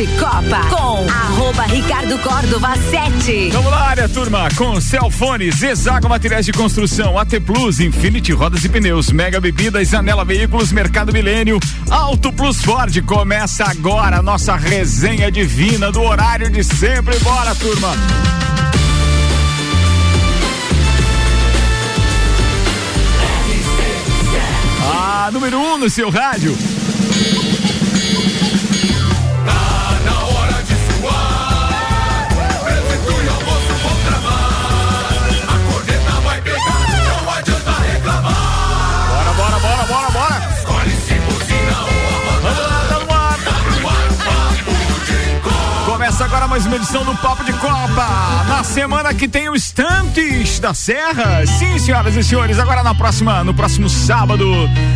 de Copa com arroba Ricardo Córdova 7. Vamos lá, área, turma, com Celfones, Exago Materiais de Construção, AT Plus, Infinity Rodas e Pneus, Mega Bebidas, Anela Veículos, Mercado Milênio, Auto Plus Ford. Começa agora a nossa resenha divina do horário de sempre. Bora, turma! A número 1 um no seu rádio. Começa agora mais uma edição do Papo de Copa. Na semana que tem o Estantes da Serra. Sim, senhoras e senhores, agora na próxima, no próximo sábado,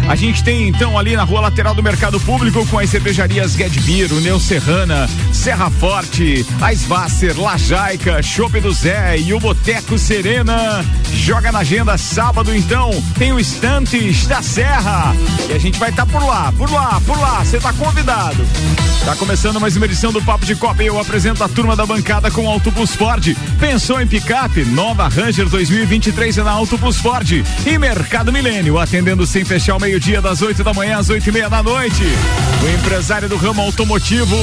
a gente tem então ali na rua lateral do Mercado Público com as cervejarias Gedbir, Neo Serrana, Serra Forte, a Svasser, Lajaica, Chope do Zé e o Boteco Serena. Joga na agenda sábado então, tem o Estantes da Serra. E a gente vai estar tá por lá, por lá, por lá. Você está convidado. Tá começando mais uma edição do Papo de Copa e eu apresento a turma da bancada com Auto Plus Ford. Pensou em picape? Nova Ranger 2023 é na Auto Plus Ford. E Mercado Milênio, atendendo sem fechar o meio-dia, das 8 da manhã às 8 e meia da noite. O empresário do ramo automotivo,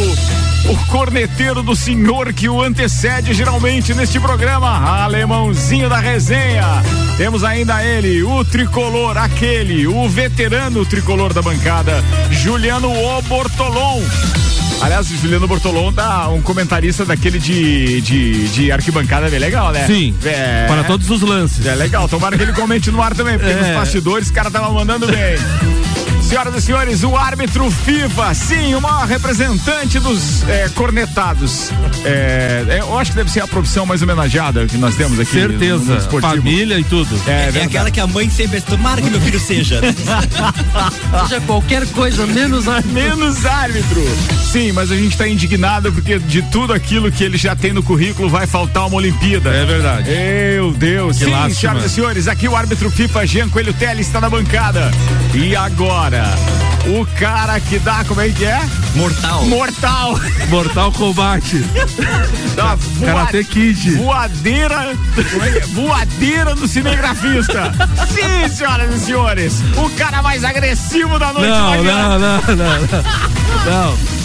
o corneteiro do senhor que o antecede geralmente neste programa, alemãozinho da resenha. Temos ainda ele, o tricolor, aquele, o veterano tricolor da bancada, Juliano Obortolon. Aliás, Juliano Bortolon tá um comentarista daquele de, de, de arquibancada bem legal, né? Sim. É, para todos os lances. É legal. Tomara que ele comente no ar também, porque é. nos bastidores o cara tava mandando bem. Senhoras e senhores, o árbitro FIFA, sim, o maior representante dos é, cornetados. É, é, eu acho que deve ser a profissão mais homenageada que nós temos aqui. Certeza. No, no Família e tudo. É, é aquela que a mãe sempre tomara que meu filho seja. Seja qualquer coisa, menos árbitro. Menos árbitro. Sim, mas a gente está indignado porque de tudo aquilo que ele já tem no currículo vai faltar uma Olimpíada. É verdade. Meu Deus. Que sim, lástima. senhoras e senhores, aqui o árbitro FIFA Jean Coelho Teles está na bancada. E agora? O cara que dá, como é que é? Mortal. Mortal. Mortal Combate. da Karate Kid. Voadeira, é? voadeira do cinegrafista. Sim, senhoras e senhores, o cara mais agressivo da noite. Não, não, não, não, não. Não.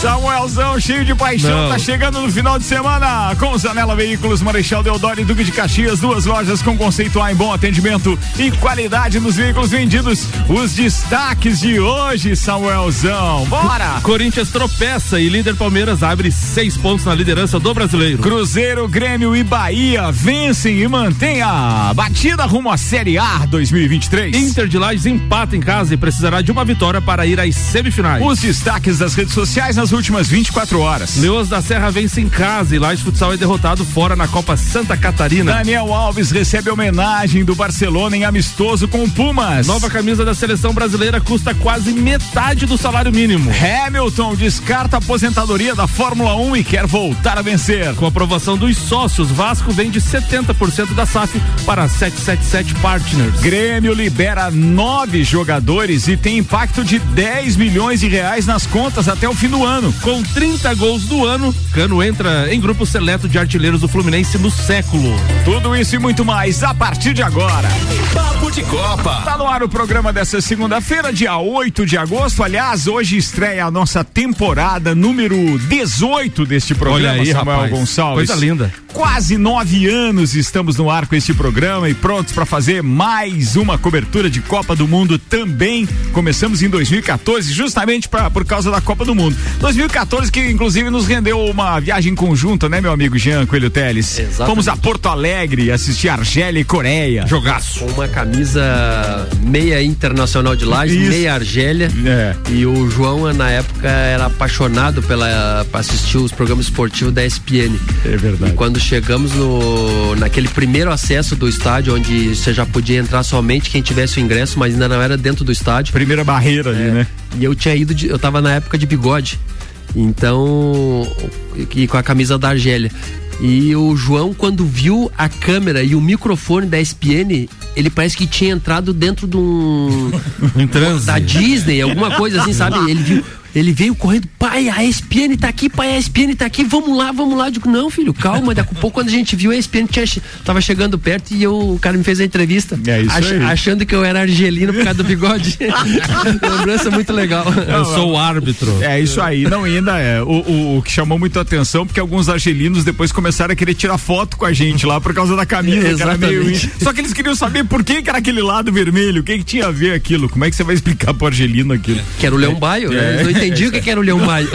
Samuelzão, cheio de paixão, Não. tá chegando no final de semana com Zanela Veículos, Marechal Deodoro e Duque de Caxias, duas lojas com conceito A em bom atendimento e qualidade nos veículos vendidos. Os destaques de hoje, Samuelzão. Bora! Corinthians tropeça e líder Palmeiras abre seis pontos na liderança do brasileiro. Cruzeiro, Grêmio e Bahia vencem e mantêm a batida rumo à Série A 2023. Inter de Lages empata em casa e precisará de uma vitória para ir às semifinais. Os destaques das redes sociais nas nas últimas 24 horas. Leões da Serra vence em casa e Laje Futsal é derrotado fora na Copa Santa Catarina. Daniel Alves recebe homenagem do Barcelona em amistoso com o Pumas. Nova camisa da seleção brasileira custa quase metade do salário mínimo. Hamilton descarta a aposentadoria da Fórmula 1 e quer voltar a vencer. Com a aprovação dos sócios, Vasco vende 70% da SAF para 777 Partners. Grêmio libera nove jogadores e tem impacto de 10 milhões de reais nas contas até o fim do ano. Com 30 gols do ano, Cano entra em grupo seleto de artilheiros do Fluminense no século. Tudo isso e muito mais a partir de agora. Papo de Copa. Tá no ar o programa dessa segunda-feira, dia 8 de agosto. Aliás, hoje estreia a nossa temporada número 18 deste programa, Olha aí, Samuel rapaz, Gonçalves. Coisa linda. Quase nove anos estamos no ar com este programa e prontos para fazer mais uma cobertura de Copa do Mundo também. Começamos em 2014, justamente pra, por causa da Copa do Mundo. 2014, que inclusive nos rendeu uma viagem conjunta, né, meu amigo Jean Coelho Teles? Exatamente. Fomos a Porto Alegre assistir Argélia e Coreia. Jogaço. Com uma camisa meia internacional de Isso. meia Argélia. É. E o João, na época, era apaixonado pela, pra assistir os programas esportivos da ESPN. É verdade. E quando chegamos no, naquele primeiro acesso do estádio, onde você já podia entrar somente quem tivesse o ingresso, mas ainda não era dentro do estádio. Primeira barreira ali, É, né? E eu tinha ido, de, eu tava na época de bigode. Então, e com a camisa da Argélia. E o João, quando viu a câmera e o microfone da ESPN, ele parece que tinha entrado dentro de um. Transe. da Disney, alguma coisa assim, sabe? Ele viu. Ele veio correndo, pai, a ESPN tá aqui, pai, a ESPN tá aqui, vamos lá, vamos lá. Eu digo, não, filho, calma, daqui a pouco quando a gente viu, a ESPN tinha, tava chegando perto e eu, o cara me fez a entrevista. É isso ach- aí. achando que eu era argelino por causa do bigode. Lembrança muito legal. Eu sou o árbitro. É isso aí, não ainda é. O, o, o que chamou muito a atenção, porque alguns argelinos depois começaram a querer tirar foto com a gente lá por causa da camisa, que era meio. Exatamente. Só que eles queriam saber por que, que era aquele lado vermelho, o que, que tinha a ver aquilo. Como é que você vai explicar pro argelino aquilo? Que era o Leão Baio, né? Entendiam o que que era o Leão Baio.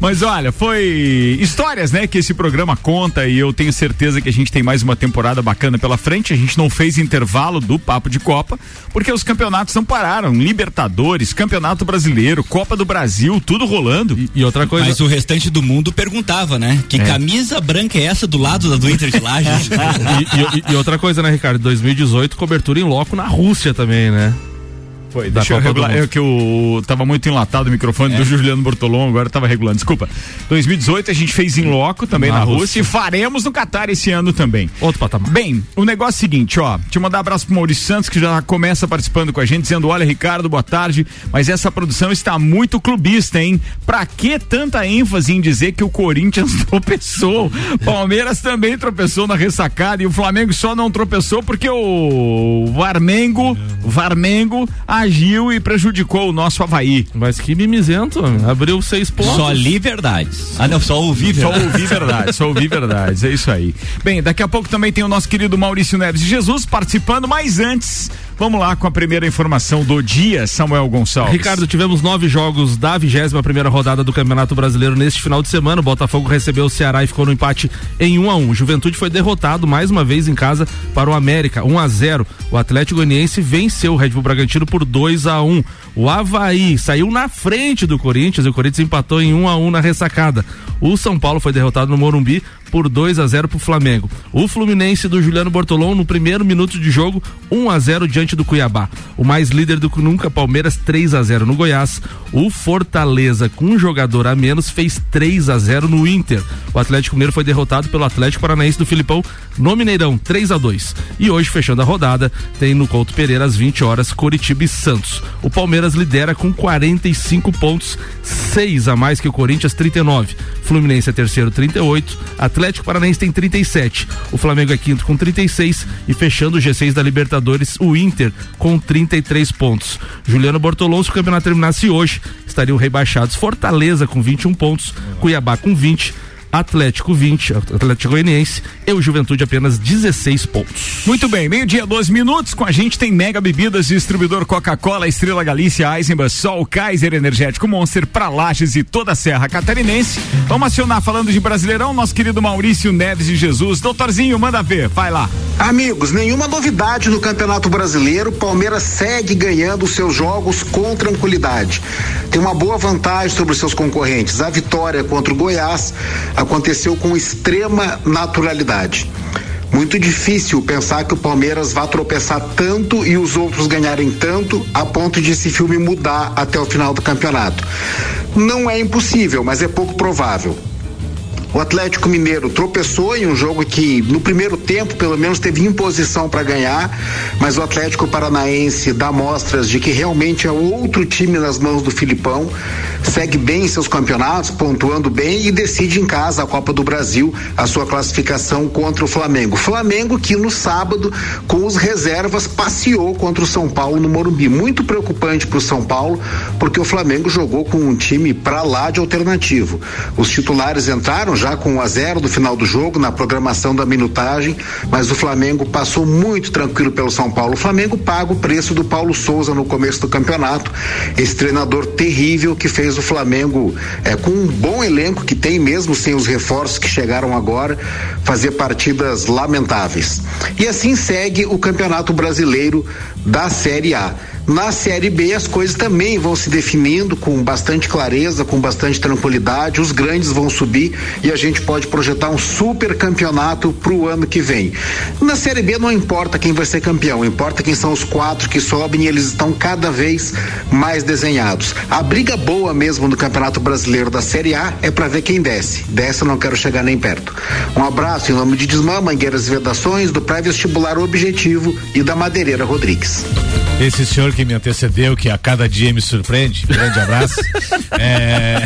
Mas olha, foi histórias, né, que esse programa conta e eu tenho certeza que a gente tem mais uma temporada bacana pela frente. A gente não fez intervalo do Papo de Copa, porque os campeonatos não pararam. Libertadores, Campeonato Brasileiro, Copa do Brasil, tudo rolando. E outra coisa. Mas o restante do mundo perguntava, né? Que camisa branca é essa do lado da do Inter de Lages? E, e- e outra coisa, né, Ricardo? 2018, cobertura em loco na Rússia também, né? Foi, deixa eu regular. É que eu tava muito enlatado o microfone do Juliano Bortolom, agora tava regulando. Desculpa. 2018 a gente fez em loco também na, Na Rússia. Rússia. e faremos no Catar esse ano também. Outro patamar. Bem, o negócio é o seguinte, ó. Deixa eu mandar um abraço pro Maurício Santos, que já começa participando com a gente, dizendo: olha, Ricardo, boa tarde. Mas essa produção está muito clubista, hein? Pra que tanta ênfase em dizer que o Corinthians tropeçou? Palmeiras também tropeçou na ressacada e o Flamengo só não tropeçou porque o Varmengo, Varmengo agiu e prejudicou o nosso Havaí. Mas que mimizento, abriu seis pontos. só li verdades. Ah, não, só ouvi Só verdades. ouvi verdades, só ouvi verdades, é isso aí. Bem, daqui a pouco também tem o nosso querido Maurício Neves de Jesus participando, mas antes, vamos lá com a primeira informação do dia, Samuel Gonçalves. Ricardo, tivemos nove jogos da 21 primeira rodada do Campeonato Brasileiro neste final de semana. O Botafogo recebeu o Ceará e ficou no empate em 1 a 1 O Juventude foi derrotado mais uma vez em casa para o América, 1 a 0 O Atlético Goianiense venceu o Red Bull Bragantino por 2 a 1 O Havaí saiu na frente do Corinthians e o Corinthians empatou em 1 a 1 na ressacada. O São Paulo foi derrotado no Morumbi por 2 a 0 para o Flamengo. O Fluminense do Juliano Bortolom no primeiro minuto de jogo 1 a 0 diante do Cuiabá. O mais líder do que nunca Palmeiras 3 a 0 no Goiás. O Fortaleza com um jogador a menos fez 3 a 0 no Inter. O Atlético Mineiro foi derrotado pelo Atlético Paranaense do Filipão no Mineirão 3 a 2. E hoje fechando a rodada tem no Couto Pereira às 20 horas Coritiba e Santos. O Palmeiras lidera com 45 pontos, 6 a mais que o Corinthians 39. Fluminense é terceiro 38, Atlético Paranaense tem 37. O Flamengo é quinto com 36 e fechando o G6 da Libertadores, o Inter com 33 pontos. Juliano Bortolom, se o campeonato terminasse hoje, estariam rebaixados Fortaleza com 21 pontos, Cuiabá com 20, Atlético 20, Atlético Goianiense e o Juventude apenas 16 pontos. Muito bem, meio-dia, 12 minutos. Com a gente tem Mega Bebidas, distribuidor Coca-Cola, Estrela Galícia, Eisenbahn, Sol, Kaiser Energético Monster, pra Lages e toda a Serra Catarinense. Vamos acionar falando de Brasileirão, nosso querido Maurício Neves de Jesus. Doutorzinho, manda ver, vai lá. Amigos, nenhuma novidade no Campeonato Brasileiro. Palmeiras segue ganhando seus jogos com tranquilidade. Tem uma boa vantagem sobre os seus concorrentes. A vitória contra o Goiás aconteceu com extrema naturalidade. Muito difícil pensar que o Palmeiras vá tropeçar tanto e os outros ganharem tanto a ponto de esse filme mudar até o final do campeonato. Não é impossível, mas é pouco provável. O Atlético Mineiro tropeçou em um jogo que no primeiro tempo pelo menos teve imposição para ganhar, mas o Atlético Paranaense dá mostras de que realmente é outro time nas mãos do Filipão, segue bem em seus campeonatos, pontuando bem e decide em casa a Copa do Brasil a sua classificação contra o Flamengo. Flamengo que no sábado com os reservas passeou contra o São Paulo no Morumbi, muito preocupante para o São Paulo, porque o Flamengo jogou com um time para lá de alternativo. Os titulares entraram já com 1 a 0 do final do jogo na programação da minutagem, mas o Flamengo passou muito tranquilo pelo São Paulo. O Flamengo paga o preço do Paulo Souza no começo do campeonato, esse treinador terrível que fez o Flamengo é, com um bom elenco que tem mesmo sem os reforços que chegaram agora fazer partidas lamentáveis. E assim segue o Campeonato Brasileiro da Série A. Na Série B as coisas também vão se definindo com bastante clareza, com bastante tranquilidade. Os grandes vão subir e a gente pode projetar um super campeonato para o ano que vem. Na Série B não importa quem vai ser campeão, importa quem são os quatro que sobem e eles estão cada vez mais desenhados. A briga boa mesmo do Campeonato Brasileiro da Série A é para ver quem desce. Desce eu não quero chegar nem perto. Um abraço em nome de Desmã, Mangueiras e Vedações, do pré-vestibular Objetivo e da Madeireira Rodrigues. Esse senhor que me antecedeu, que a cada dia me surpreende, grande abraço. É,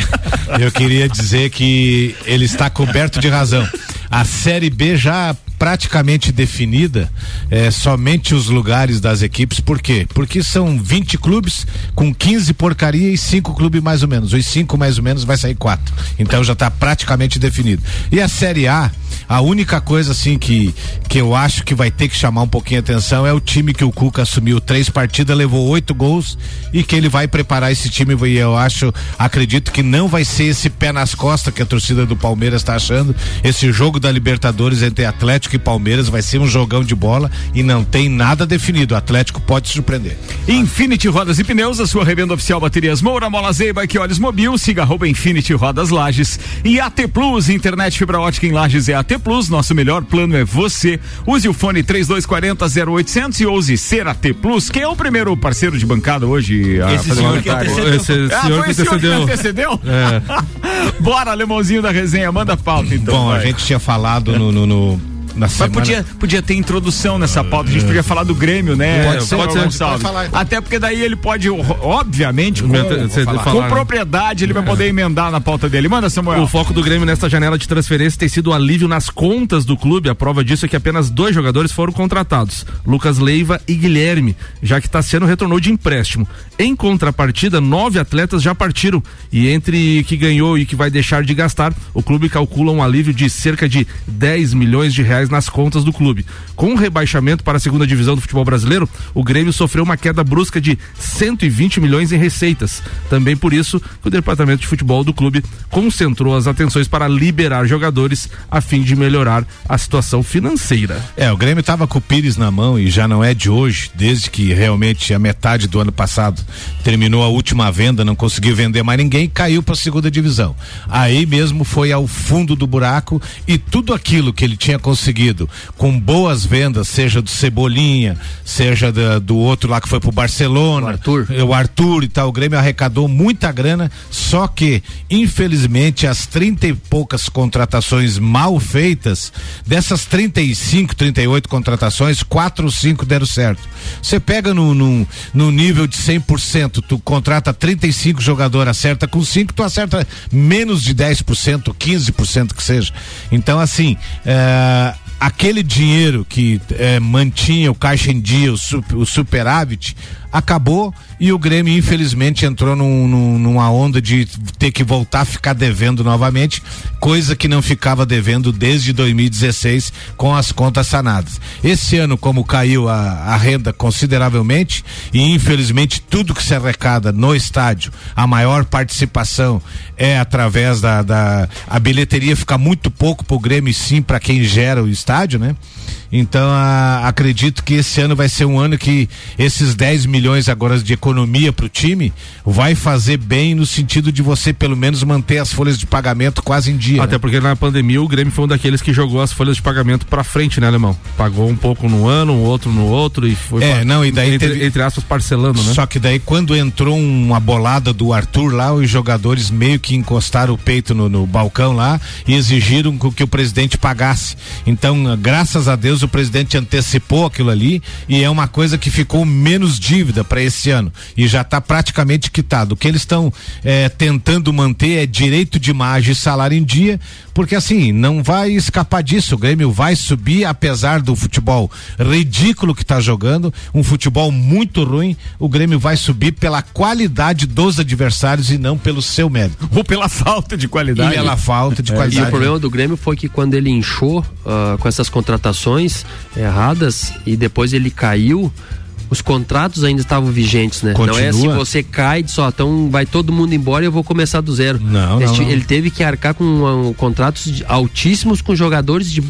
eu queria dizer que ele está coberto de razão. A Série B já praticamente definida é, somente os lugares das equipes. Por quê? Porque são 20 clubes com 15 porcaria e 5 clubes mais ou menos. Os 5 mais ou menos vai sair 4. Então já está praticamente definido. E a Série A, a única coisa assim que, que eu acho que vai ter que chamar um pouquinho a atenção é o time que o Cuca assumiu três partidas, levou oito gols e que ele vai preparar esse time. E eu acho, acredito que não vai ser esse pé nas costas que a torcida do Palmeiras está achando. Esse jogo da Libertadores entre Atlético Atlético e Palmeiras vai ser um jogão de bola e não tem nada definido. O Atlético pode surpreender. Infinity Rodas e Pneus, a sua revenda oficial Baterias Moura, Mola Zeiba e Olhos Mobil, siga arroba Infinity Rodas Lages e AT Plus, internet fibra ótica em Lages é AT Plus, nosso melhor plano é você. Use o fone 3240 0800 e ouse ser AT Plus. Quem é o primeiro parceiro de bancada hoje? Esse senhor que antecedeu. Esse Ah, senhor que o senhor que antecedeu. antecedeu? Bora, Lemãozinho da resenha, manda a pauta então. Bom, a vai. gente tinha falado no, no, no- na Mas semana. podia, podia ter introdução nessa pauta, a gente podia falar do Grêmio, né? Pode ser, pode ser. Pode falar, então. Até porque daí ele pode, obviamente, com, com né? propriedade, ele vai poder emendar na pauta dele. Manda, Samuel. O foco do Grêmio nesta janela de transferência tem sido o alívio nas contas do clube. A prova disso é que apenas dois jogadores foram contratados: Lucas Leiva e Guilherme, já que Tassiano retornou de empréstimo. Em contrapartida, nove atletas já partiram. E entre que ganhou e que vai deixar de gastar, o clube calcula um alívio de cerca de 10 milhões de reais nas contas do clube. Com rebaixamento para a segunda divisão do futebol brasileiro, o Grêmio sofreu uma queda brusca de 120 milhões em receitas. Também por isso que o departamento de futebol do clube concentrou as atenções para liberar jogadores a fim de melhorar a situação financeira. É, o Grêmio tava com o Pires na mão e já não é de hoje, desde que realmente a metade do ano passado terminou a última venda, não conseguiu vender mais ninguém, caiu para a segunda divisão. Aí mesmo foi ao fundo do buraco e tudo aquilo que ele tinha conseguido com boas vendas, seja do Cebolinha, seja da- do outro lá que foi pro Barcelona, O Arthur. o Arthur e tal, o Grêmio arrecadou muita grana, só que, infelizmente, as 30 e poucas contratações mal feitas, dessas 35, 38 contratações, quatro ou cinco deram certo. Você pega no, no, no nível de 100%, tu contrata 35 jogadores, acerta com 5, tu acerta menos de 10%, 15% que seja. Então, assim, é, aquele dinheiro que eh, mantinha o caixa em dia, o, sup- o superávit, acabou e o Grêmio infelizmente entrou num- num- numa onda de ter que voltar a ficar devendo novamente, coisa que não ficava devendo desde 2016 com as contas sanadas. Esse ano, como caiu a, a renda consideravelmente e infelizmente tudo que se arrecada no estádio, a maior participação é através da, da a bilheteria fica muito pouco pro Grêmio e sim para quem gera o estádio, né? Então a- acredito que esse ano vai ser um ano que esses 10 milhões agora de economia pro time vai fazer bem no sentido de você pelo menos manter as folhas de pagamento quase em dia. Até né? porque na pandemia o Grêmio foi um daqueles que jogou as folhas de pagamento pra frente, né, Alemão? Pagou um pouco no ano, um outro no outro e foi É, pa- não, e daí entre, teve- entre aspas parcelando, né? Só que daí quando entrou uma bolada do Arthur lá, os jogadores meio que encostaram o peito no, no balcão lá e exigiram que o presidente pagasse. Então, graças a Deus, o presidente antecipou aquilo ali e é uma coisa que ficou menos dívida para esse ano e já está praticamente quitado. O que eles estão eh, tentando manter é direito de imagem e salário em dia, porque assim, não vai escapar disso. O Grêmio vai subir, apesar do futebol ridículo que está jogando, um futebol muito ruim. O Grêmio vai subir pela qualidade dos adversários e não pelo seu mérito. Ou pela falta de E qualidade. pela falta de E qualidade. o problema do Grêmio foi que quando ele inchou ah, com essas contratações erradas e depois ele caiu, os contratos ainda estavam vigentes, né? Não é assim, Continua. você cai só, então vai todo mundo embora e eu vou começar do zero. Não, não, Este- não. Ele teve que arcar com ah, contratos de- altíssimos com jogadores de,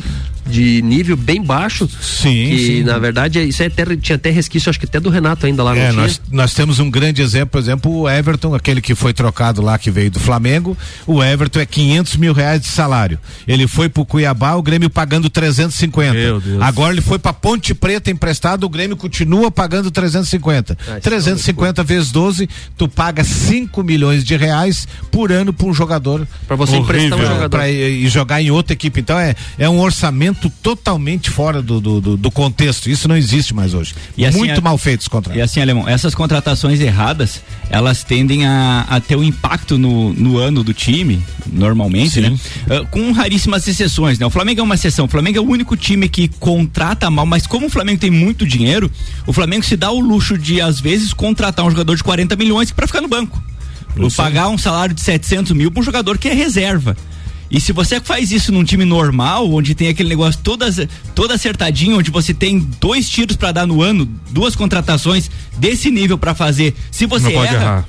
de nível bem baixo. Sim, Que sim. na verdade é- isso é até, tinha até resquício, acho que até do Renato ainda lá. É, nós, nós temos um grande exemplo, por exemplo, o Everton, aquele que foi trocado lá, que veio do Flamengo. O Everton é 500 mil reais de salário. Ele foi pro Cuiabá, o Grêmio pagando 350. Meu Deus. Agora ele foi pra Ponte Preta emprestado, o Grêmio continua pagando 350. Ah, isso 350 vezes 12, tu paga 5 milhões de reais por ano pra um jogador. Pra você emprestar um Horrível. jogador. Pra, e, e jogar em outra equipe. Então é, é um orçamento totalmente fora do, do, do, do contexto. Isso não existe mais hoje. E assim, Muito a- mal feitos os contratos. E assim, Alemão, essas contratações erradas, elas tendem a, a ter um impacto no, no ano do time, normalmente, né? Ah, com raríssimas exceções, né? O Flamengo é uma exceção. O Flamengo é o único time que contrata mal, mas como o Flamengo tem muito dinheiro, o Flamengo se dá o luxo de, às vezes, contratar um jogador de 40 milhões para ficar no banco. Pagar um salário de 700 mil para um jogador que é reserva. E se você faz isso num time normal, onde tem aquele negócio todo, todo acertadinho, onde você tem dois tiros pra dar no ano, duas contratações desse nível pra fazer, se você Não erra,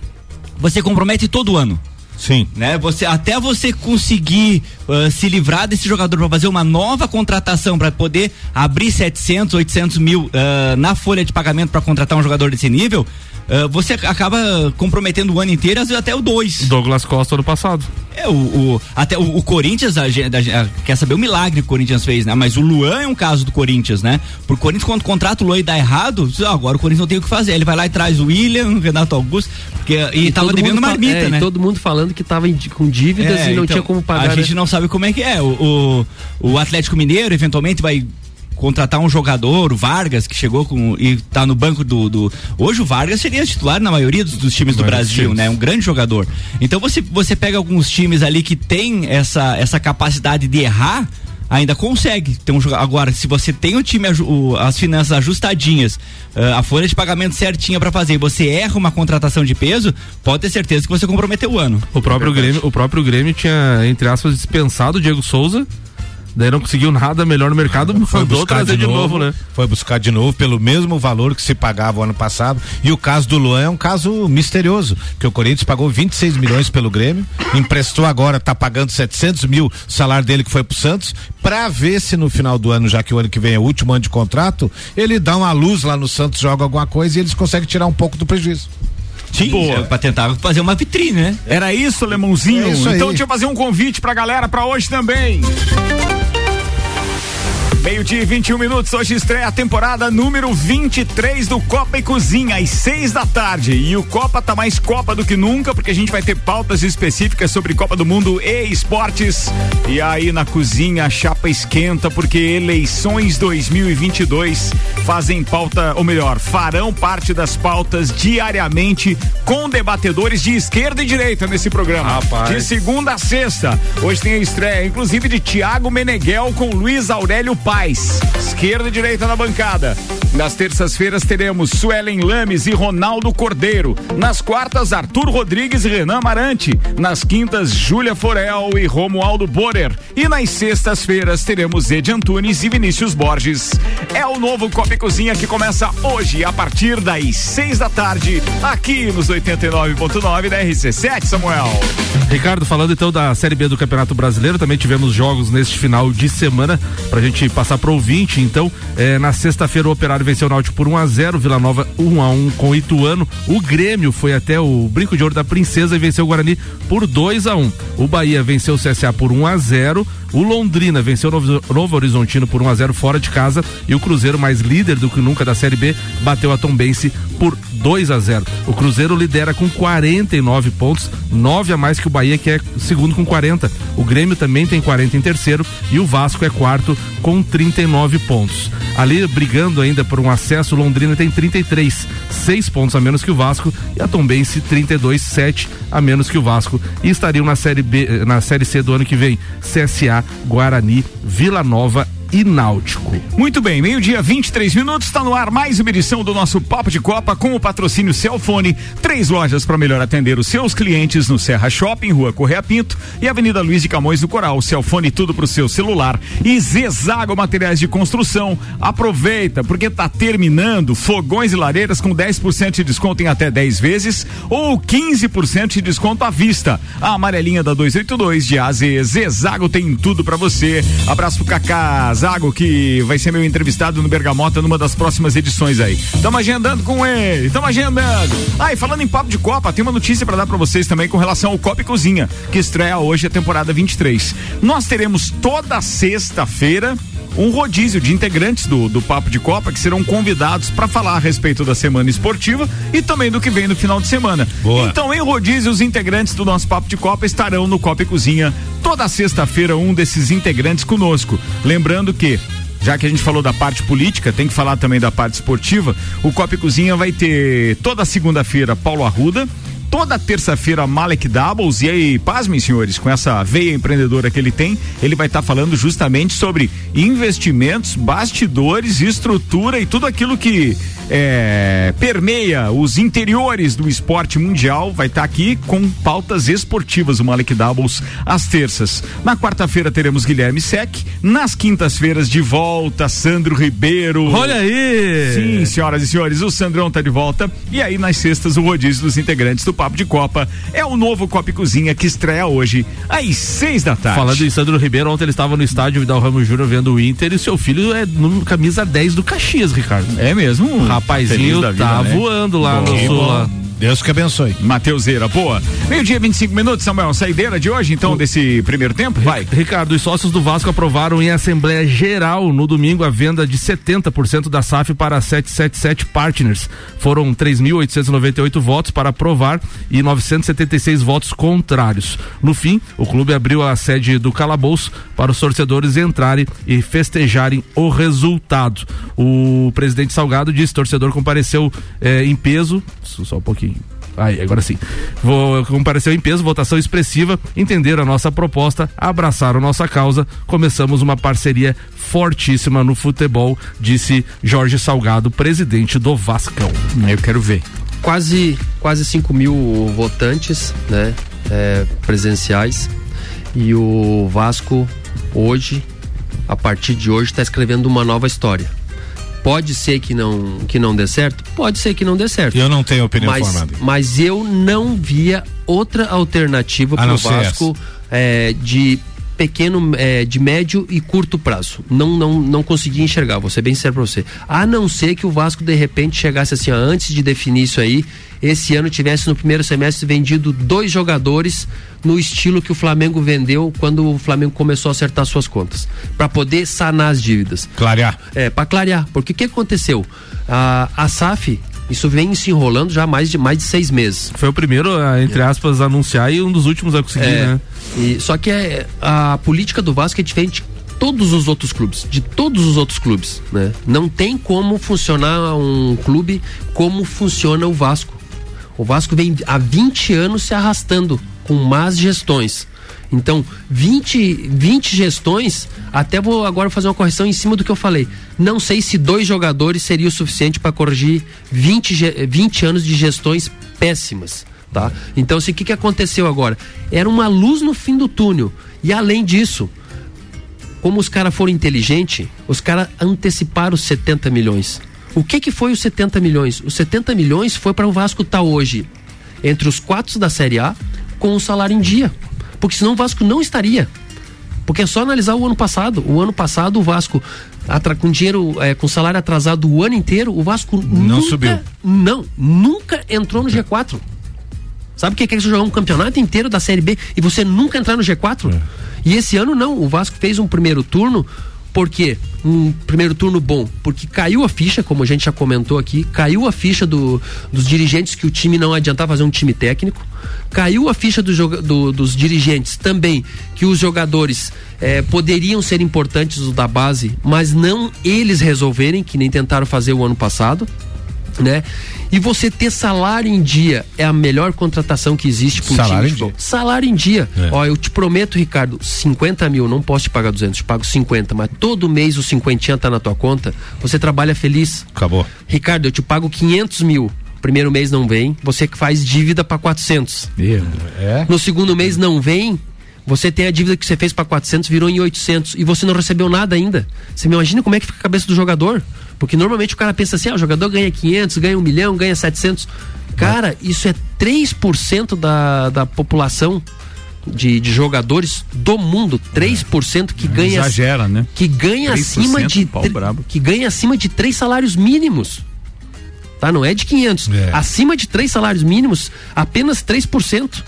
você compromete todo ano. Sim. Né? Você, até você conseguir ah, se livrar desse jogador para fazer uma nova contratação para poder abrir 700, 800 mil ah, na folha de pagamento para contratar um jogador desse nível, ah, você acaba comprometendo o ano inteiro, às vezes até o dois. Douglas Costa ano passado. É, o, o- até o, o Corinthians, a gente- a a- quer saber o milagre que o Corinthians fez, né? Mas o Luan é um caso do Corinthians, né? Por Corinthians, quando contrata o Luan e dá errado, diz, "Ah, agora o Corinthians não tem o que fazer. Ele vai lá e traz o William, o Renato Augusto, porque, e, tava todo devendo marmita, é, e né? todo mundo falando que tava em- com dívidas É, e não então, tinha como pagar. A gente né? não sabe como é que é. O, o, o Atlético Mineiro, eventualmente, vai contratar um jogador, o Vargas, que chegou com e tá no banco do. do- hoje o Vargas seria titular na maioria dos, dos times do Brasil, times. né? Um grande jogador. Então você, você pega alguns times ali que tem essa, essa capacidade de errar. Ainda consegue ter um joga- Agora, se você tem o time, o- as finanças ajustadinhas, ah, a folha de pagamento certinha pra fazer, e você erra uma contratação de peso, pode ter certeza que você comprometeu o ano. O próprio, Grêmio, o próprio Grêmio tinha, entre aspas, dispensado o Diego Souza. Daí não conseguiu nada melhor no mercado, mandou trazer de novo, né? Foi buscar de novo pelo mesmo valor que se pagava o ano passado. E o caso do Luan é um caso misterioso, que o Corinthians pagou 26 milhões pelo Grêmio, emprestou agora, tá pagando 700 mil, o salário dele que foi pro Santos, pra ver se no final do ano, já que o ano que vem é o último ano de contrato, ele dá uma luz lá no Santos, joga alguma coisa e eles conseguem tirar um pouco do prejuízo. Sim, Boa. pra tentar fazer uma vitrine, né? Era isso, Lemãozinho? É isso então deixa eu fazer um convite pra galera pra hoje também. Meio-dia e 21 minutos, hoje estreia a temporada número 23 do Copa e Cozinha, às 6 da tarde. E o Copa tá mais Copa do que nunca, porque a gente vai ter pautas específicas sobre Copa do Mundo e esportes. E aí na cozinha a chapa esquenta, porque eleições 2022 fazem pauta, ou melhor, farão parte das pautas diariamente com debatedores de esquerda e direita nesse programa. Rapaz. De segunda a sexta. Hoje tem a estreia, inclusive, de Tiago Meneghel com Luiz Aurélio Paz. Esquerda e direita na bancada. Nas terças-feiras teremos Suelen Lames e Ronaldo Cordeiro. Nas quartas, Arthur Rodrigues e Renan Marante. Nas quintas, Júlia Forel e Romualdo Borer. E nas sextas-feiras teremos Ed Antunes e Vinícius Borges. É o novo Copa e Cozinha que começa hoje, a partir das seis da tarde, aqui nos 89.9 da RC7, Samuel. Ricardo, falando então da Série B do Campeonato Brasileiro, também tivemos jogos neste final de semana pra gente passar pro ouvinte. Então, eh, na sexta-feira o Operário venceu o Náutico por 1 a 0 Vila Nova 1 a 1 com o Ituano. O Grêmio foi até o Brinco de Ouro da Princesa e venceu o Guarani por 2 a 1 O Bahia venceu o CSA por 1 a 0 O Londrina venceu o Novo, Novo Horizontino por 1 a 0 fora de casa. E o Cruzeiro, mais líder do que nunca da Série B, bateu a Tombense por 2 a 0 O Cruzeiro lidera com 49 pontos, 9 a mais que o Bahia, que é segundo com 40. O Grêmio também tem 40 em terceiro e o Vasco é quarto com 39 pontos. Ali brigando ainda por um acesso, o Londrina tem 33, 6 pontos a menos que o Vasco e a Tombense 32, 7 a menos que o Vasco. E estariam na série B, eh, na série C do ano que vem, CSA, Guarani, Vila Nova e Náutico. Muito bem, meio-dia 23 minutos, está no ar mais uma edição do nosso Papo de Copa com o patrocínio Celfone. Três lojas para melhor atender os seus clientes no Serra Shopping, Rua Correia Pinto e Avenida Luiz de Camões do Coral. Celfone tudo pro seu celular. E Zezago Materiais de Construção. Aproveita, porque tá terminando fogões e lareiras com 10% de desconto em até 10 vezes ou 15% de desconto à vista. A amarelinha da 282 de AZ. Zezago tem tudo para você. Abraço pro Cacá Zago, que vai ser meu entrevistado no Bergamota numa das próximas edições aí. Tamo agendando com ele, tamo agendando. Ah, e falando em papo de Copa, tem uma notícia para dar para vocês também com relação ao Copa e Cozinha, que estreia hoje a temporada 23. Nós teremos toda sexta-feira um rodízio de integrantes do, do Papo de Copa que serão convidados para falar a respeito da semana esportiva e também do que vem no final de semana. Boa. Então, em rodízio, os integrantes do nosso Papo de Copa estarão no Copa e Cozinha toda sexta-feira um desses integrantes conosco. Lembrando que já que a gente falou da parte política, tem que falar também da parte esportiva. O Copa e Cozinha vai ter toda segunda-feira Paulo Arruda, toda terça-feira Malek Doubles. E aí, pasmem, senhores, com essa veia empreendedora que ele tem, ele vai estar tá falando justamente sobre investimentos, bastidores, estrutura e tudo aquilo que é, permeia os interiores do esporte mundial. Vai estar tá aqui com pautas esportivas, o Malek Doubles, às terças. Na quarta-feira teremos Guilherme Sec. Nas quintas-feiras, de volta, Sandro Ribeiro. Olha aí! Sim, senhoras e senhores, o Sandrão tá de volta. E aí, nas sextas, o rodízio dos integrantes do Papo de Copa. É o novo Copa e Cozinha que estreia hoje, às seis da tarde. Falando em Sandro Ribeiro, ontem ele estava no estádio Vidal Ramos Júnior vendo o Inter e seu filho é no camisa 10 do Caxias, Ricardo. É mesmo? O rapazinho vida, tá né? voando lá bom, no sul. Lá. Deus que abençoe. Mateuseira, boa. Meio-dia, 25 minutos, Samuel. Saideira de hoje, então, desse primeiro tempo? Vai. Ricardo, os sócios do Vasco aprovaram em Assembleia Geral no domingo a venda de 70% da SAF para 777 Partners. Foram 3.898 votos para aprovar e 976 votos contrários. No fim, o clube abriu a sede do calabouço para os torcedores entrarem e festejarem o resultado. O presidente Salgado disse o torcedor compareceu eh, em peso, só um pouquinho Aí, agora sim. Vou, compareceu em peso, votação expressiva, entenderam a nossa proposta, abraçaram nossa causa. Começamos uma parceria fortíssima no futebol, disse Jorge Salgado, presidente do Vascão. Eu quero ver. Quase, quase 5 mil votantes, né? É, presenciais. E o Vasco, hoje, a partir de hoje, está escrevendo uma nova história Pode ser que não, que não dê certo? Pode ser que não dê certo. Eu não tenho opinião mas, formada. Mas eu não via outra alternativa para o Vasco é, de pequeno, é, de médio e curto prazo. Não, não, não consegui enxergar, vou ser bem sério pra você. A não ser que o Vasco de repente chegasse assim, ó, antes de definir isso aí, esse ano tivesse no primeiro semestre vendido dois jogadores no estilo que o Flamengo vendeu quando o Flamengo começou a acertar suas contas, para poder sanar as dívidas. Clarear. É, para clarear, porque o que aconteceu? A, a SAF isso vem se enrolando já há mais de mais de seis meses. Foi o primeiro, entre aspas, a anunciar e um dos últimos a conseguir, é, né? E, só que é, a política do Vasco é diferente todos os outros clubes, de todos os outros clubes, né? Não tem como funcionar um clube como funciona o Vasco. O Vasco vem há 20 anos se arrastando com más gestões. Então, 20, 20 gestões, até vou agora fazer uma correção em cima do que eu falei. Não sei se dois jogadores seria o suficiente para corrigir 20, 20 anos de gestões péssimas. Tá? Então, o que, que aconteceu agora? Era uma luz no fim do túnel. E além disso, como os caras foram inteligentes, os caras anteciparam os 70 milhões. O que que foi os 70 milhões? Os 70 milhões foi para o Vasco estar tá hoje entre os quatro da Série A com o salário em dia. Porque senão o Vasco não estaria. Porque é só analisar o ano passado. O ano passado o Vasco com dinheiro, é, com salário atrasado o ano inteiro, o Vasco não nunca, subiu. Não, nunca entrou no G4. Sabe o que é, que é você jogar um campeonato inteiro da Série B e você nunca entrar no G4? É. E esse ano não, o Vasco fez um primeiro turno por quê? Um primeiro turno bom, porque caiu a ficha, como a gente já comentou aqui, caiu a ficha do, dos dirigentes que o time não adiantava fazer um time técnico, caiu a ficha do, do, dos dirigentes também que os jogadores eh, poderiam ser importantes da base, mas não eles resolverem, que nem tentaram fazer o ano passado né? E você ter salário em dia é a melhor contratação que existe para um salário time. Em dia. Salário em dia. É. Ó, eu te prometo, Ricardo, 50 mil, não posso te pagar 200, te pago 50, mas todo mês o 50 tá na tua conta, você trabalha feliz. Acabou. Ricardo, eu te pago 500 mil. Primeiro mês não vem, você que faz dívida para 400. É. No segundo mês não vem, você tem a dívida que você fez para 400, virou em 800 e você não recebeu nada ainda. Você me imagina como é que fica a cabeça do jogador? Porque normalmente o cara pensa assim: ah, o jogador ganha 500, ganha 1 milhão, ganha 700. Cara, isso é 3% da, da população de, de jogadores do mundo, 3% que ganha exagera, né? Que ganha acima de que ganha acima de três salários mínimos. Tá, não é de 500. É. Acima de três salários mínimos, apenas 3%.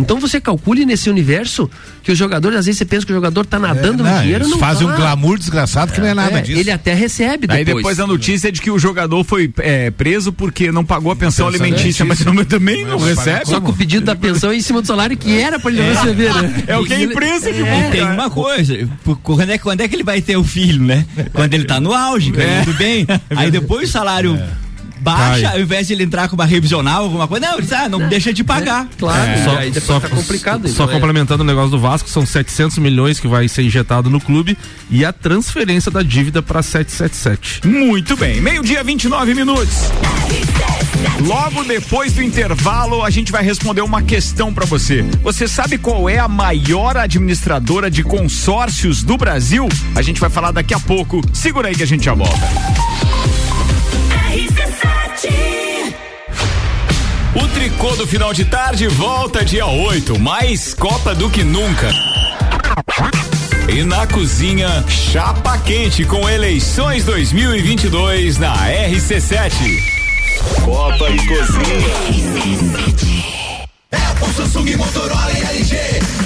Então você calcule nesse universo que os jogadores, às vezes você pensa que o jogador tá nadando É, no dinheiro, eles não fazem tá. um glamour desgraçado que não é nada É, disso. ele até recebe depois. Aí depois a notícia é de que o jogador foi é, preso porque não pagou a pensão Pensão alimentícia, mas também não Mas pagar recebe. Só que o pedido da pensão é em cima do salário que era pra ele não receber, né? É o que a imprensa que E tem uma coisa, quando é, quando é que ele vai ter o filho, né? Quando ele tá no auge, ganhando bem. Aí depois o salário baixa, Cai. ao invés de ele entrar com uma revisional, alguma coisa, não, ele diz, ah, não deixa de pagar. Claro, Só, aí depois só- tá complicado. só então é. complementando o negócio do Vasco, são 700 milhões que vai ser injetado no clube e a transferência da dívida para 777. Muito bem, meio-dia, 29 minutos. Logo depois do intervalo, a gente vai responder uma questão pra você. Você sabe qual é a maior administradora de consórcios do Brasil? A gente vai falar daqui a pouco. Segura aí que a gente já volta. O tricô do final de tarde volta dia 8, mais Copa do que nunca. E na cozinha, chapa quente com eleições 2022 na RC7. Copa e cozinha. Samsung, Motorola e LG.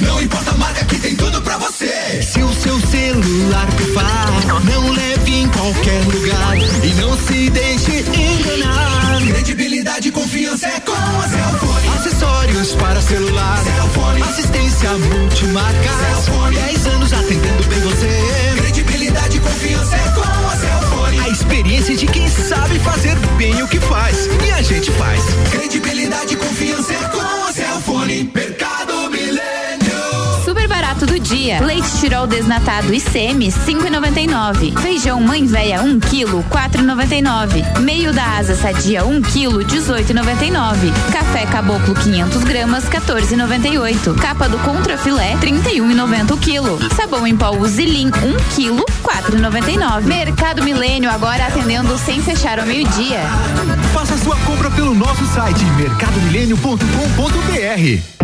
Não importa a marca que tem tudo pra você. Se o seu celular pifar, não leve em qualquer lugar e não se deixe enganar. Credibilidade e confiança é com a Cellfone. Acessórios para celular. Cellfone. Assistência multimarca. Cellfone. 10 anos atendendo bem você. Credibilidade e confiança é com a Cellfone. Experiência de quem sabe fazer bem o que faz. E a gente faz. Credibilidade e confiança é com a Cellfone. Mercado dia. Leite tirol desnatado e semi, 5,99. Feijão mãe véia 1 kg, 4,99. Meio da asa sadia 1 kg, 18,99. Café caboclo 500 gramas, 14,98. Capa do contra filé, 31,90 o quilo. Sabão em pó Zilim 1 kg, 4,99. Mercado Milênio agora atendendo sem fechar ao meio-dia. Faça sua compra pelo nosso site mercadomilênio.com.br.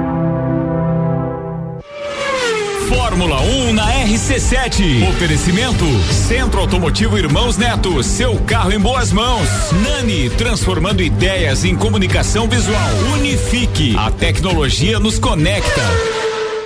Fórmula 1 na RC7. Oferecimento Centro Automotivo Irmãos Neto. Seu carro em boas mãos. Nani, transformando ideias em comunicação visual. Unifique. A tecnologia nos conecta.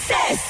Success!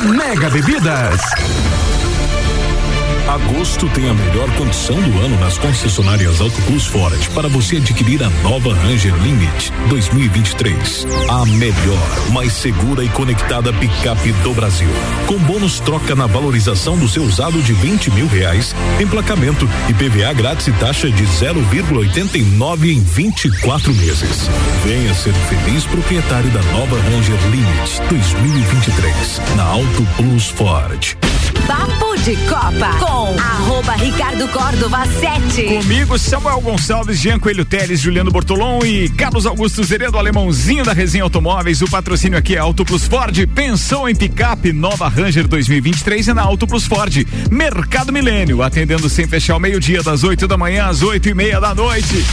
Mega Bebidas. Agosto tem a melhor condição do ano nas concessionárias Auto Plus Ford para você adquirir a nova Ranger Limit 2023. A melhor, mais segura e conectada picape do Brasil. Com bônus troca na valorização do seu usado de 20 mil reais, emplacamento e PVA grátis e taxa de 0,89 em 24 meses. Venha ser feliz proprietário da nova Ranger Limit 2023 na Auto Plus Ford. Papo de Copa com arroba Ricardo Córdova 7. Comigo, Samuel Gonçalves, Jean Coelho Teles, Juliano Bortolom e Carlos Augusto Zeredo, alemãozinho da Resenha Automóveis. O patrocínio aqui é Auto Plus Ford. Pensou em picape nova Ranger 2023 é na Auto Plus Ford. Mercado Milênio, atendendo sem fechar o meio-dia, das 8 da manhã às 8 e meia da noite.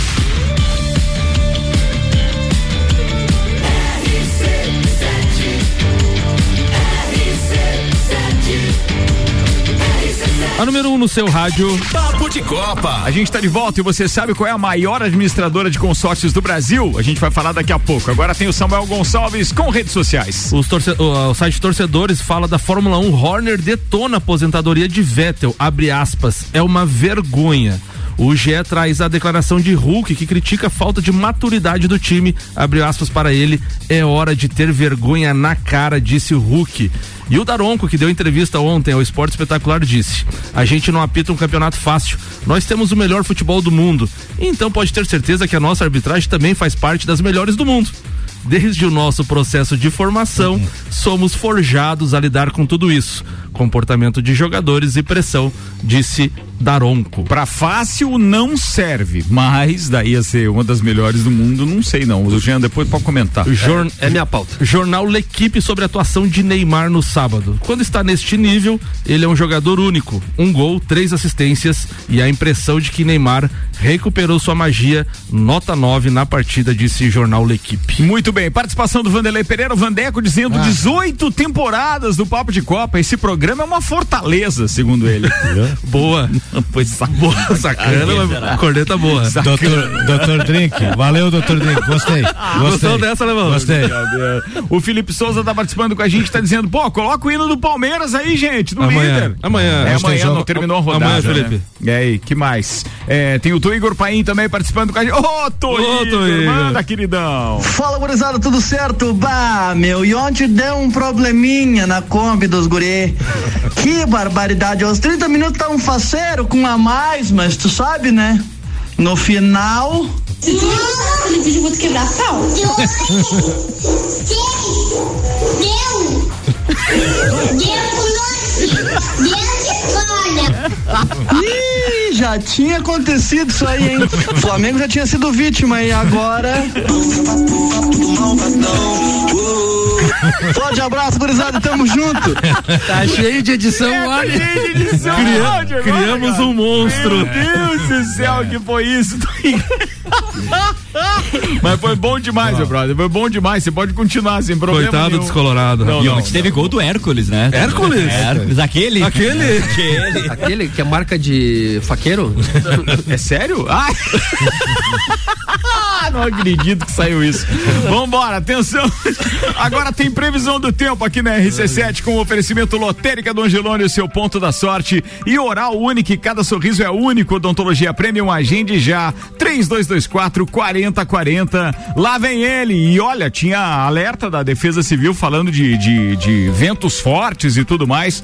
A número 1 um no seu rádio. Papo de Copa. A gente está de volta e você sabe qual é a maior administradora de consórcios do Brasil? A gente vai falar daqui a pouco. Agora tem o Samuel Gonçalves com redes sociais. Os torce... o, o site Torcedores fala da Fórmula 1. Horner detona a aposentadoria de Vettel. Abre aspas. É uma vergonha. O GE traz a declaração de Hulk que critica a falta de maturidade do time. Abre aspas para ele. É hora de ter vergonha na cara, disse o Hulk. E o Daronco, que deu entrevista ontem ao Esporte Espetacular, disse: A gente não apita um campeonato fácil. Nós temos o melhor futebol do mundo. Então pode ter certeza que a nossa arbitragem também faz parte das melhores do mundo. Desde o nosso processo de formação, somos forjados a lidar com tudo isso. Comportamento de jogadores e pressão, disse Daronco. Pra fácil não serve, mas daí a ser uma das melhores do mundo, não sei não. O Jean depois pode comentar. Jorn... É minha pauta. Jornal L'Equipe sobre a atuação de Neymar no sábado. Quando está neste nível, ele é um jogador único. Um gol, três assistências e a impressão de que Neymar recuperou sua magia. Nota 9 na partida, disse Jornal L'Equipe. Muito bem, participação do Vanderlei Pereira, o Vandeco dizendo Ah. 18 temporadas do Papo de Copa. Esse programa é uma fortaleza, segundo ele. Boa. Pois sac... Boa, sacana, mas corneta boa. Doutor, doutor Drink, valeu, doutor Drink, gostei. Gostou Gostei. dessa, né, mano? Gostei. O Felipe Souza tá participando com a gente, tá dizendo, pô, coloca o hino do Palmeiras aí, gente, do Amanhã. líder. Amanhã. É amanhã, jogo- não terminou a rodada. Amanhã, né? Felipe. E aí, que mais? É, tem o Tô Igor Paim também participando com a gente. Ô, Tô Ô, Igor, Tô Igor. manda, queridão. Fala, gurizada, tudo certo? Bah, meu, e ontem deu um probleminha na Kombi dos guri. Que barbaridade, aos 30 minutos tá um faceiro com a mais, mas tu sabe, né? No final... Aquele vídeo eu vou te quebrar pau. Deu Ih, já tinha acontecido isso aí, hein? O Flamengo já tinha sido vítima e agora... Forte abraço, gurizada, tamo junto. Tá cheio de edição, olha. Cria- criamos um monstro. Meu Deus do céu, que foi isso? Mas foi bom demais, meu brother. Foi bom demais. Você pode continuar sem problema. Coitado nenhum. descolorado. Não, E não, ontem teve gol do Hércules, né? Hércules? Hércules, aquele? Aquele? Aquele. Aquele que é marca de faqueiro? É sério? Ai. Não acredito que saiu isso. Vambora, atenção. Agora tem previsão do tempo aqui na RC7 com o oferecimento lotérica do Angelone, o seu ponto da sorte. E oral único, cada sorriso é único. Odontologia Premium, agende já. 3224 4040. Lá vem ele. E olha, tinha alerta da Defesa Civil falando de, de, de ventos fortes e tudo mais.